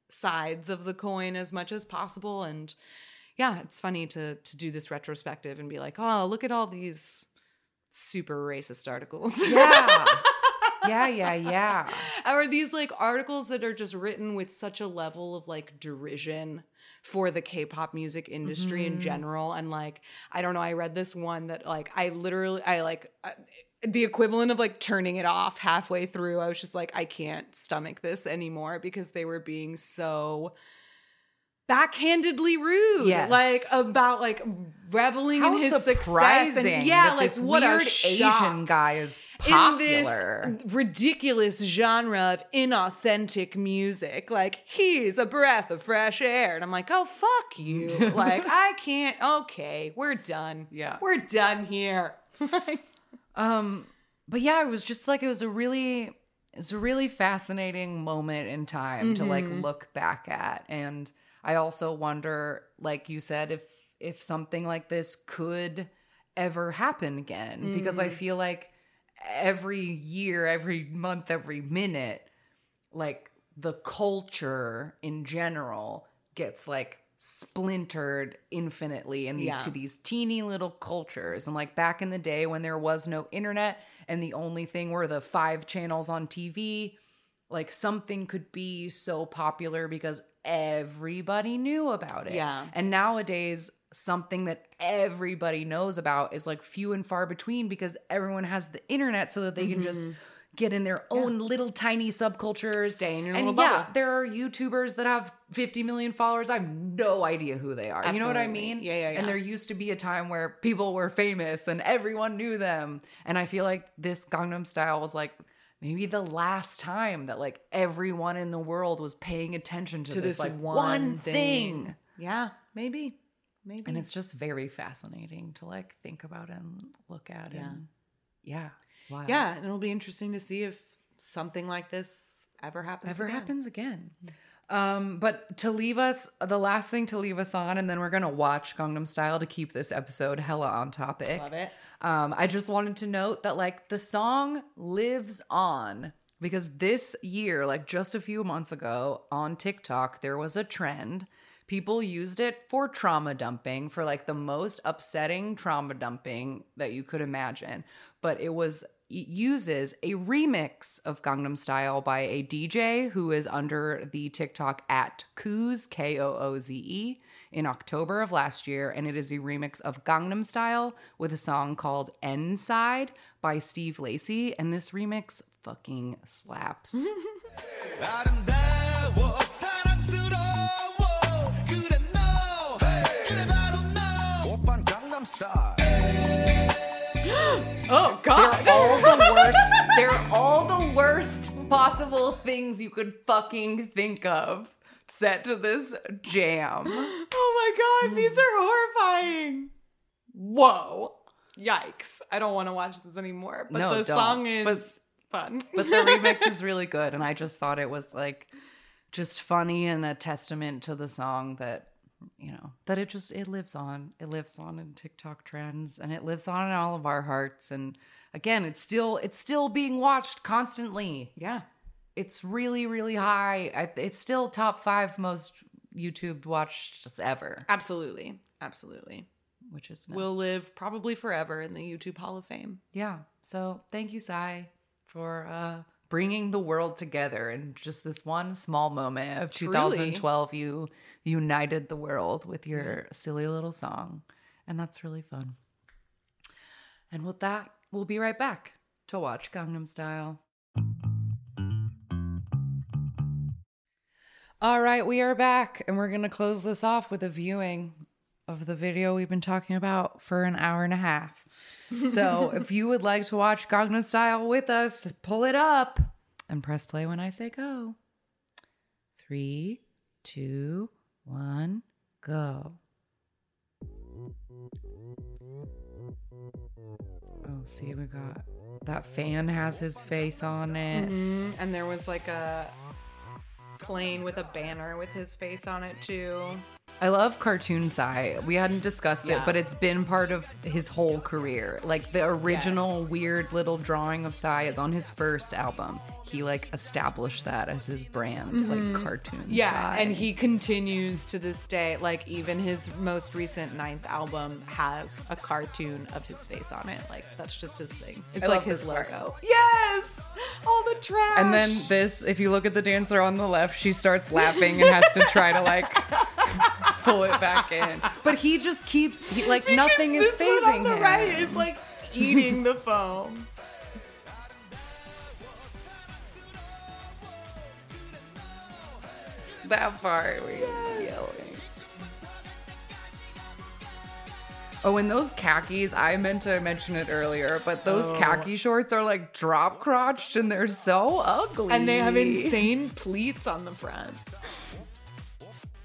sides of the coin as much as possible and yeah it's funny to to do this retrospective and be like oh look at all these super racist articles Yeah. yeah, yeah, yeah. or these like articles that are just written with such a level of like derision for the K-pop music industry in Mhm. general and like I don't know I read this one that like I literally I like uh, the equivalent of like turning it off halfway through I was just like I can't stomach this anymore because they were being so backhandedly rude Yes. like about like reveling How in his success and yeah that like this what weird Asian guy is in popular. this ridiculous genre of inauthentic music. Like, he's a breath of fresh air. And I'm like, oh, fuck you. like, I can't. Okay, we're done. Yeah. We're done here. Um, but yeah, it was just like it was a really it's a really fascinating moment in time to like Mhm. look back at. And I also wonder, like you said, if if something like this could ever happen again. Because I Mhm. feel like every year, every month, every minute, like the culture in general gets like splintered infinitely into Yeah. these teeny little cultures and like back in the day when there was no internet and the only thing were the five channels on TV like something could be so popular because everybody knew about it Yeah. and nowadays something that everybody knows about is like few and far between because everyone has the internet so that they can just Mhm. Get in their own little tiny subcultures. Stay in your and little yeah, there are YouTubers that have 50 million followers. I have no idea who they are. You know what I mean? Yeah, yeah, yeah. And there used to be a time where people were famous and everyone knew them. And I feel like this Gangnam Style was like maybe the last time that like everyone in the world was paying attention to, to this, this like one, one thing. thing. Yeah, maybe, maybe. And it's just very fascinating to like think about and look at. Yeah. And yeah. Wow. yeah, and it'll be interesting to see if something like this ever happens. ever again. happens again. Um, but to leave us, the last thing to leave us on, and then we're gonna watch Gangnam Style to keep this episode hella on topic. Love it. Um, I just wanted to note that like the song lives on because this year, like just a few months ago on TikTok, there was a trend. People used it for trauma dumping, for like the most upsetting trauma dumping that you could imagine. But it was uses a remix of Gangnam Style by a DJ who is under the TikTok at Kooze, K O O Z E, in October of last year. And it is a remix of Gangnam Style with a song called N Side by Steve Lacey. And this remix fucking slaps. Oh God! They're all the worst. They're all the worst possible things you could fucking think of set to this jam. Oh my God! These are horrifying. Whoa! Yikes! I don't want to watch this anymore. But No, the don't. song is But- fun. But the remix is really good. And I just thought it was like just funny and a testament to the song that, you know, that it just, it lives on. It lives on in TikTok trends and it lives on in all of our hearts. And again, it's still, it's still being watched constantly. yeah. it's really really high I, it's still top five most youtube watched ever Absolutely. Absolutely. which is Will live probably forever in the YouTube Hall of Fame. yeah so thank you Psy for uh bringing the world together in just this one small moment of Truly. 2012 you united the world with your silly little song. And that's really fun. And with that we'll be right back to watch gangnam style. All right, we are back, and we're going to close this off with a viewing of the video we've been talking about for an hour and a half. So, if you would like to watch Gangnam Style with us, pull it up and press play when I say go. Three, two, one, go. Oh, see, we got that fan has his face on it. Mm, and there was like a plane with a banner with his face on it too. I love Cartoon Psy. We hadn't discussed it, Yeah. but it's been part of his whole career. Like the original weird little drawing of Psy is on his first album. He like established that as his brand, like Cartoon Mm-hmm. Yeah, Psy. and he continues to this day. Like even his most recent ninth album has a cartoon of his face on it. Like that's just his thing. It's I like his this part. logo. Yes, all the trash. And then this, if you look at the dancer on the left, she starts laughing and has to try to like pull it back in. But he just keeps he, like Because nothing is this one on the him. right is like eating the foam. that part we yelling. Oh, and those khakis, I meant to mention it earlier, but those Oh. khaki shorts are like drop crotched and they're so ugly. And they have insane pleats on the front.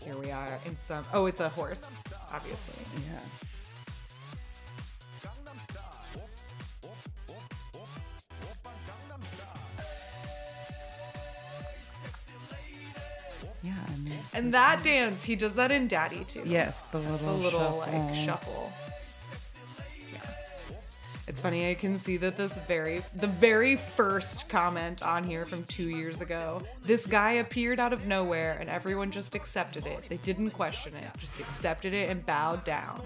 Here we are in some. Oh, it's a horse, obviously. Yes. Yeah, and, And that dance. dance, he does that in Daddy too. Yes, the little, the little shuffle. like shuffle. It's funny, I can see that this very the very first comment on here from two years ago. This guy appeared out of nowhere and everyone just accepted it. They didn't question it, just accepted it and bowed down.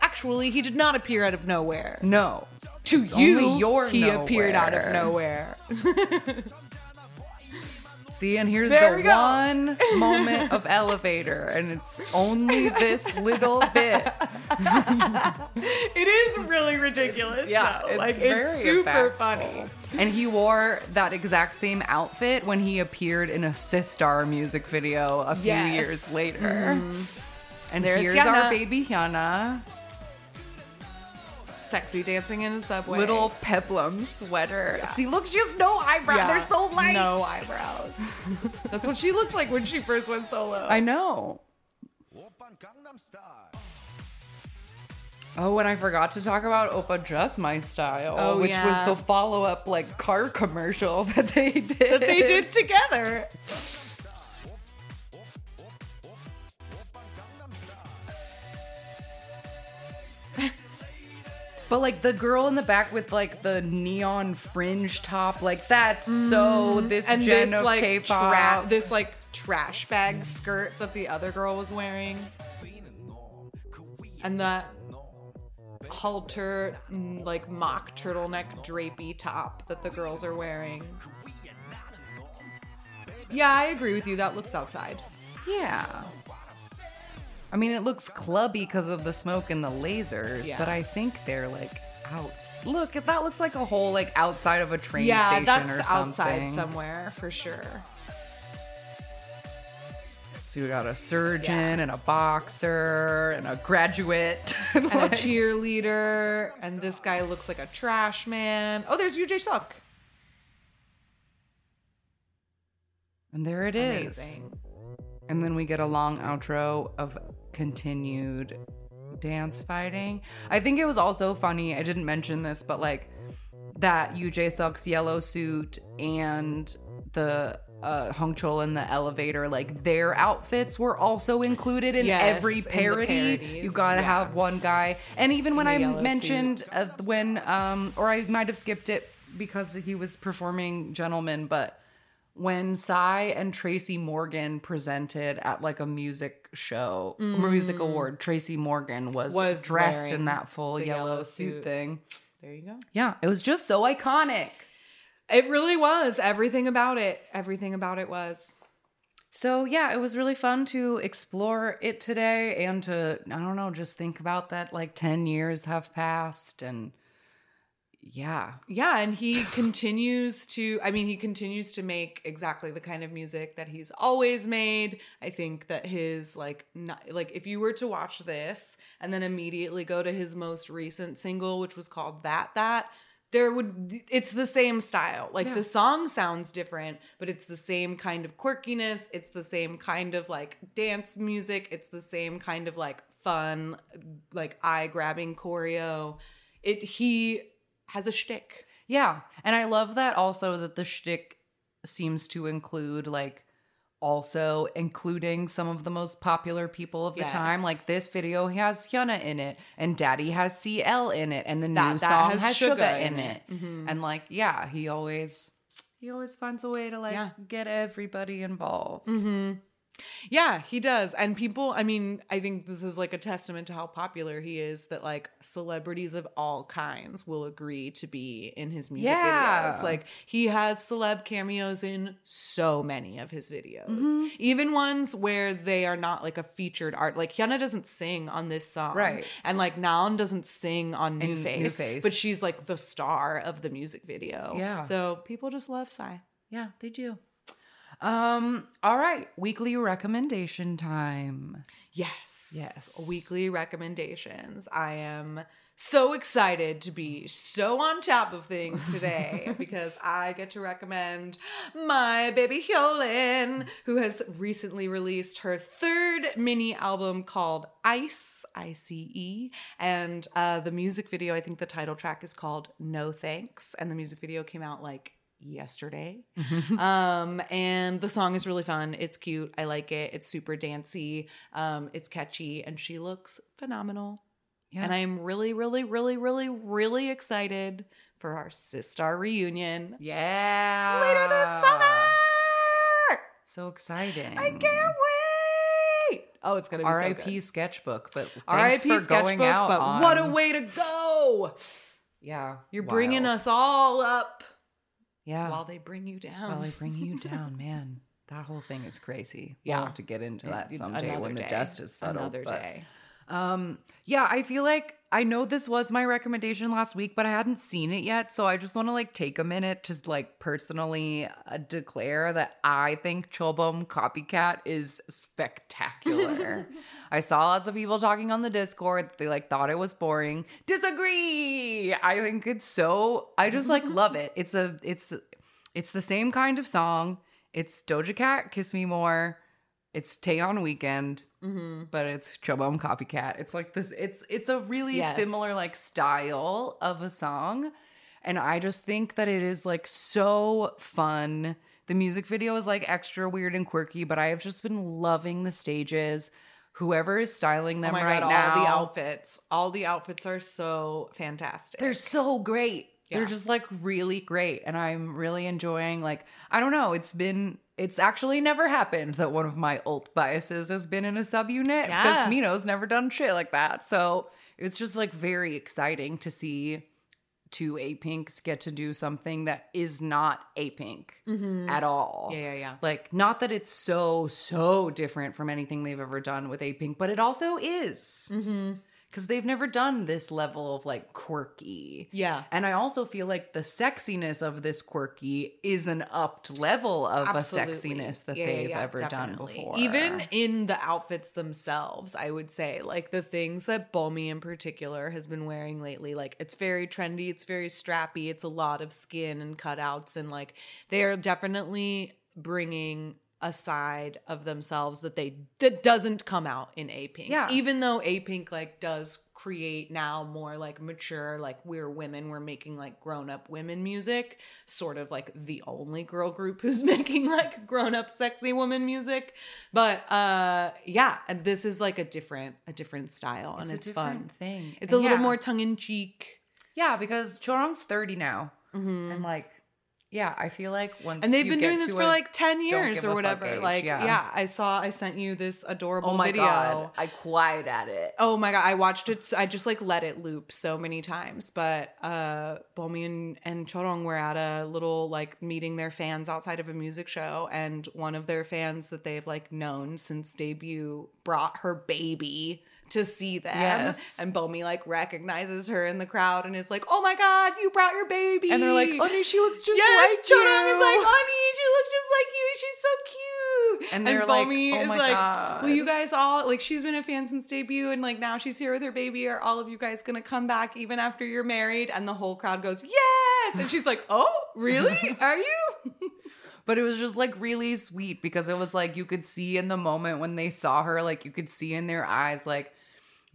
Actually, he did not appear out of nowhere. No. To It's you, he appeared out of nowhere. See, and here's There the one moment of elevator, and it's only this little bit. It is really ridiculous. Yeah, it's like it's super impactful. funny. And he wore that exact same outfit when he appeared in a Sistar music video a few Yes. Mm-hmm. years later. And There's here's our baby Hyuna, sexy dancing in a subway. Little peplum sweater. Yeah. See, look, she has no eyebrows. Yeah. They're so light. No eyebrows. That's what she looked like when she first went solo. I know. Oh, and I forgot to talk about Opa Dress My Style, oh, which yeah. was the follow up like car commercial that they did. That they did together. But like the girl in the back with like the neon fringe top, like that's so this. And gen this of like K-pop. tra- this like trash bag skirt that the other girl was wearing, and that halter mm, like mock turtleneck drapey top that the girls are wearing. Yeah, I agree with you. That looks outside. yeah. I mean, it looks clubby because of the smoke and the lasers, Yeah. but I think they're like out. Look, that looks like a whole like outside of a train yeah, station that's or something. outside somewhere for sure. So we got a surgeon Yeah. and a boxer and a graduate. And a cheerleader, and this guy looks like a trash man. Oh, there's Yoo Jae Suk. and there it is. Amazing. And then we get a long outro of continued dance fighting. I think it was also funny. I didn't mention this, but like that Yoo Jae Suk's yellow suit and the uh, Hong Chul in the elevator, like their outfits were also included in Yes, every parody. parodies, you gotta yeah. have one guy. And even when I mentioned uh, when, um, or I might have skipped it because he was performing Gentleman, but when Psy and Tracy Morgan presented at like a music show, music award, Tracy Morgan was, Mm. Was dressed in that full yellow, yellow suit, suit. thing. There you go. Yeah, it was just so iconic. It really was. Everything about it. Everything about it was. So yeah, it was really fun to explore it today and to I don't know, just think about that like 10 years have passed and yeah. Yeah, and he continues to I mean he continues to make exactly the kind of music that he's always made. I think that his like not, like if you were to watch this and then immediately go to his most recent single which was called That That there would it's the same style. Like Yeah. the song sounds different, but it's the same kind of quirkiness, it's the same kind of like dance music, it's the same kind of like fun like eye-grabbing choreo. It he has a shtick. Yeah. And I love that also that the shtick seems to include like also including some of the most popular people of the time. Like this video has Hyuna in it, and Daddy has CL in it, and the That- new that song has has Suga Suga in it. it. Mhm. And like, yeah, he always he always finds a way to like Yeah. get everybody involved. Mm-hmm. Yeah, he does. And people, I mean, I think this is like a testament to how popular he is that like celebrities of all kinds will agree to be in his music Yeah. videos. Like he has celeb cameos in so many of his videos, Mm-hmm. even ones where they are not like a featured art. Like Hyuna doesn't sing on this song. Right. And like Naeun doesn't sing on New In Face, New Face. but she's like the star of the music video. Yeah. So people just love Psy. Yeah, they do. Um, all right, weekly recommendation time. Yes. Yes. Weekly recommendations. I am so excited to be so on top of things today because I get to recommend my baby Hyolyn, who has recently released her third mini album called Ice, I C E. And uh, the music video, I think the title track is called No Thanks. And the music video came out like yesterday. um, and the song is really fun. It's cute. I like it. It's super dancey. Um, it's catchy, and she looks phenomenal. Yeah. And I am really, really, really, really, really excited for our Sistar reunion Yeah. later this summer. So exciting. I can't wait. Oh, it's gonna be R.I.P. So sketchbook, but R.I.P. sketchbook, going out. but on- what a way to go! Yeah, You're bringing us all up Yeah, while they bring you down. while they bring you down, man. that whole thing is crazy. Yeah. We'll have to get into that someday Another when the day. dust is settled. Another day. Um, yeah, I feel like I know this was my recommendation last week, but I hadn't seen it yet. So I just want to like take a minute to like personally uh, declare that I think Chobom Copycat is spectacular. I saw lots of people talking on the Discord. They like thought it was boring. Disagree. I think it's so. I just like love it. It's a. It's the. It's the same kind of song. It's Doja Cat, Kiss Me More. It's Taeyeon Weekend Mm-hmm. but it's Chobom Copycat. It's like this. It's it's a really Yes. similar like style of a song, and I just think that it is like so fun. The music video is like extra weird and quirky, but I have just been loving the stages. Whoever is styling them oh right god, now, all the outfits. All the outfits are so fantastic. they're so great. They're just like really great. And I'm really enjoying like I don't know, it's been it's actually never happened that one of my alt biases has been in a subunit because Yeah. Mino's never done shit like that. So it's just like very exciting to see two A Pinks get to do something that is not A Pink at all. Mm-hmm. yeah, yeah, yeah. Like, not that it's so, so different from anything they've ever done with A Pink, but it also is. Mm-hmm. Because they've never done this level of like quirky. Yeah. And I also feel like the sexiness of this quirky is an upped level of Absolutely. a sexiness that Yeah, they've yeah, ever definitely. done before. Even in the outfits themselves, I would say, like the things that Bomi in particular has been wearing lately, like it's very trendy, it's very strappy, it's a lot of skin and cutouts, and like they are definitely bringing a side of themselves that they that doesn't come out in A Pink. Yeah. even though A Pink like does create now more like mature, like we're women, we're making like grown up women music, sort of like the only girl group who's making like grown up sexy woman music. But uh yeah, and this is like a different a different style it's and a it's fun. thing. It's a And little yeah. more tongue in cheek. Yeah, because Chorong's 30 now. Mhm. And like, yeah, I feel like once And they've been doing this for a- like 10 years or whatever. like, yeah. yeah. I saw, I sent you this adorable Oh my video. god, I cried at it. Oh my god, I watched it. so- I just like let it loop so many times. But uh Bomi and, and Chorong were at a little like meeting their fans outside of a music show, and one of their fans that they've like known since debut brought her baby to see them. Yes. And Bomi like recognizes her in the crowd and is like, Oh my god, you brought your baby. and they're like, "Honey, she looks just yes, like Chorong you." is like, honey, she looks just like you. She's so cute. And they're like, Bomi "Oh is like, God." will you guys all like? She's been a fan since debut, and like now she's here with her baby. Are all of you guys gonna come back even after you're married? And the whole crowd goes, yes. And she's like, oh, really? Are you? But it was just like really sweet because it was like you could see in the moment when they saw her, like you could see in their eyes, like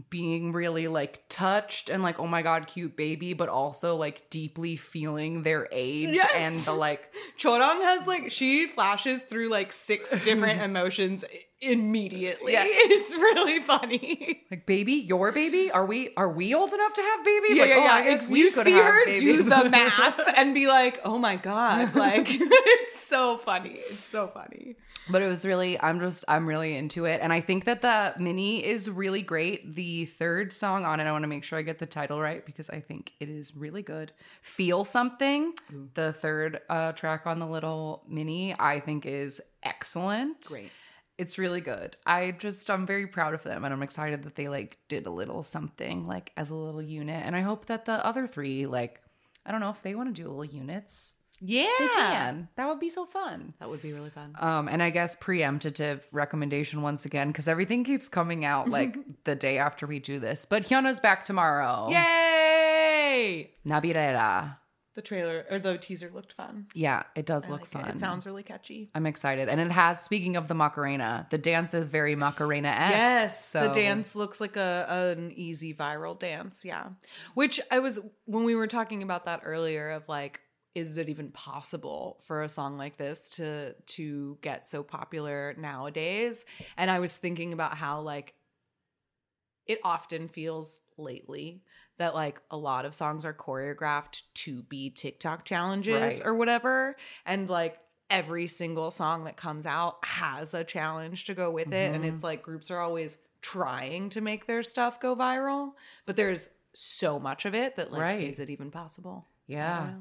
being really like touched and like, oh my God, cute baby, but also like deeply feeling their age Yes. and the like, Chorong has like she flashes through like six different emotions immediately. Yes. It's really funny. like baby, your baby? Are we are we old enough to have babies? Yeah, like, yeah, oh, yeah. I guess you see her do the math and be like, "Oh my god!" Like it's so funny. It's so funny. But it was really, I'm just, I'm really into it. And I think that the mini is really great. The third song on it, I want to make sure I get the title right because I think it is really good. Feel Something, the third uh, track on the little mini, I think is excellent. Great. It's really good. I just, I'm very proud of them and I'm excited that they like did a little something like as a little unit. And I hope that the other three, like, I don't know if they want to do little units. Yeah, They can. That would be so fun. That would be really fun. Um, and I guess preemptive recommendation once again because everything keeps coming out like the day after we do this. But Hyuna's back tomorrow. Yay! Nabillera. The trailer or the teaser looked fun. Yeah, it does I look like it. fun. It sounds really catchy. I'm excited, and it has. Speaking of the Macarena, the dance is very Macarena esque. Yes, so the dance looks like a an easy viral dance. Yeah, which I was when we were talking about that earlier of like, is it even possible for a song like this to to get so popular nowadays? And I was thinking about how like it often feels lately that like a lot of songs are choreographed to be TikTok challenges Right. or whatever. And like every single song that comes out has a challenge to go with it. And Mhm. it's like groups are always trying to make their stuff go viral, but there's so much of it that like Right. is it even possible? Yeah.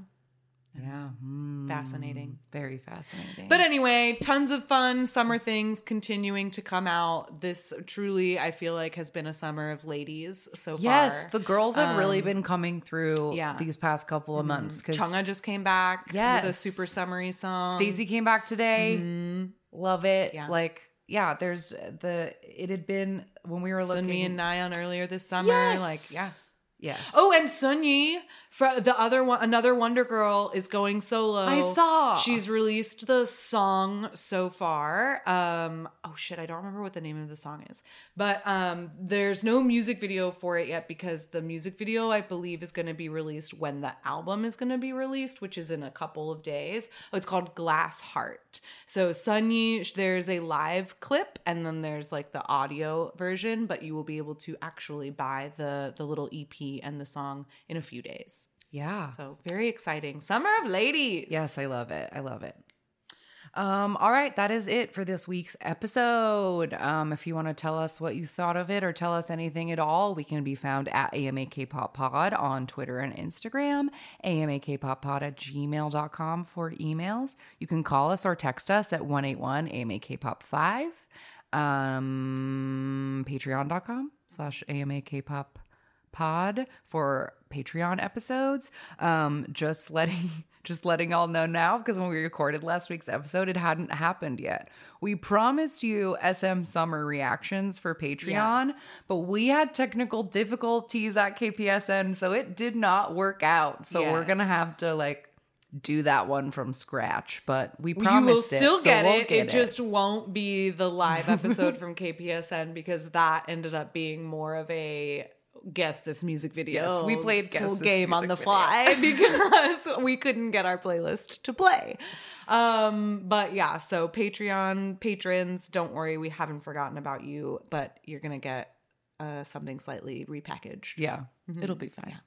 Yeah. Mm, Fascinating. Very fascinating. But anyway, tons of fun summer things continuing to come out. This truly, I feel like, has been a summer of ladies so yes, far. Yes, the girls have really Um, been coming through yeah. these past couple of months because Chungha just came back with a super summery song. STAYC came back today. Mhm. Love it. Yeah. Like, yeah, there's the it had been when we were looking. Sunmi and Nayeon earlier this summer. Yes. Like, yeah. Yes. Oh, and Sunye, for the other one, another Wonder Girl is going solo. I saw. She's released the song so far. Um, oh shit, I don't remember what the name of the song is. But um, there's no music video for it yet because the music video I believe is going to be released when the album is going to be released, which is in a couple of days. Oh, it's called Glass Heart. So Sunye, there's a live clip and then there's like the audio version, but you will be able to actually buy the the little EP and the song in a few days. yeah. So very exciting. Summer of Ladies. Yes, I love it. I love it. Um, all right, that is it for this week's episode. Um, if you want to tell us what you thought of it or tell us anything at all, we can be found at AMA Kpop Pod on Twitter and Instagram, AMA Kpop Pod at gmail.com for emails. You can call us or text us at 181 AMA Kpop 5, um, patreon.com slash AMA Kpop pod for patreon episodes. Um just letting just letting y'all know now because when we recorded last week's episode it hadn't happened yet. We promised you sm summer reactions for patreon but we had technical difficulties at kpsn so it did not work out. So we're gonna have to like do that one from scratch but we you will promised it, still so get we'll it. get it just won't be the live episode from KPSN because that ended up being more of a guess this music video. We played Guess full game on the Music fly because we couldn't get our playlist to play. Um, but yeah, so Patreon patrons, don't worry, we haven't forgotten about you, but you're gonna get uh, something slightly repackaged. yeah Mm-hmm. it'll be fine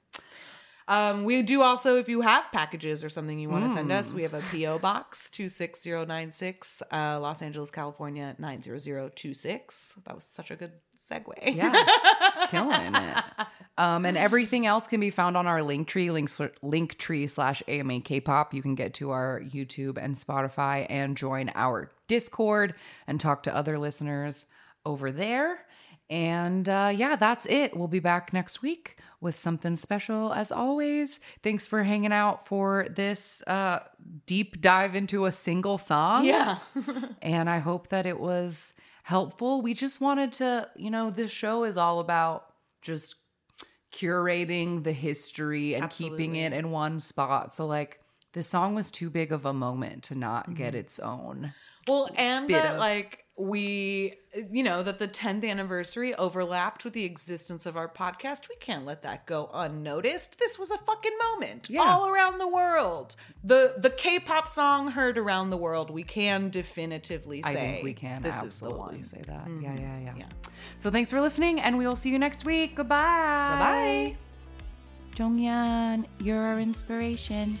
Um, we do also, if you have packages or something you want to send Mm. us, we have a PO box two six zero nine six, uh, Los Angeles, California nine zero zero two six. That was such a good segue. Yeah. killing it. Um, and everything else can be found on our link tree, links link tree slash AMA K-pop. You can get to our YouTube and Spotify and join our Discord and talk to other listeners over there. And uh, yeah, that's it. We'll be back next week with something special as always. Thanks for hanging out for this uh, deep dive into a single song yeah. and I hope that it was helpful. We just wanted to, you know, this show is all about just curating the history and keeping it in one spot. So like the song was too big of a moment to not get mm-hmm. its own. Well, and that of- like we, you know, that the 10th anniversary overlapped with the existence of our podcast. We can't let that go unnoticed. This was a fucking moment Yeah. all around the world. The the K-pop song heard around the world. We can definitively say I think we can this absolutely is the one. Mm-hmm. say that. Yeah, yeah, yeah, Yeah. So thanks for listening and we will see you next week. Goodbye. Bye-bye. Jonghyun, you're our inspiration.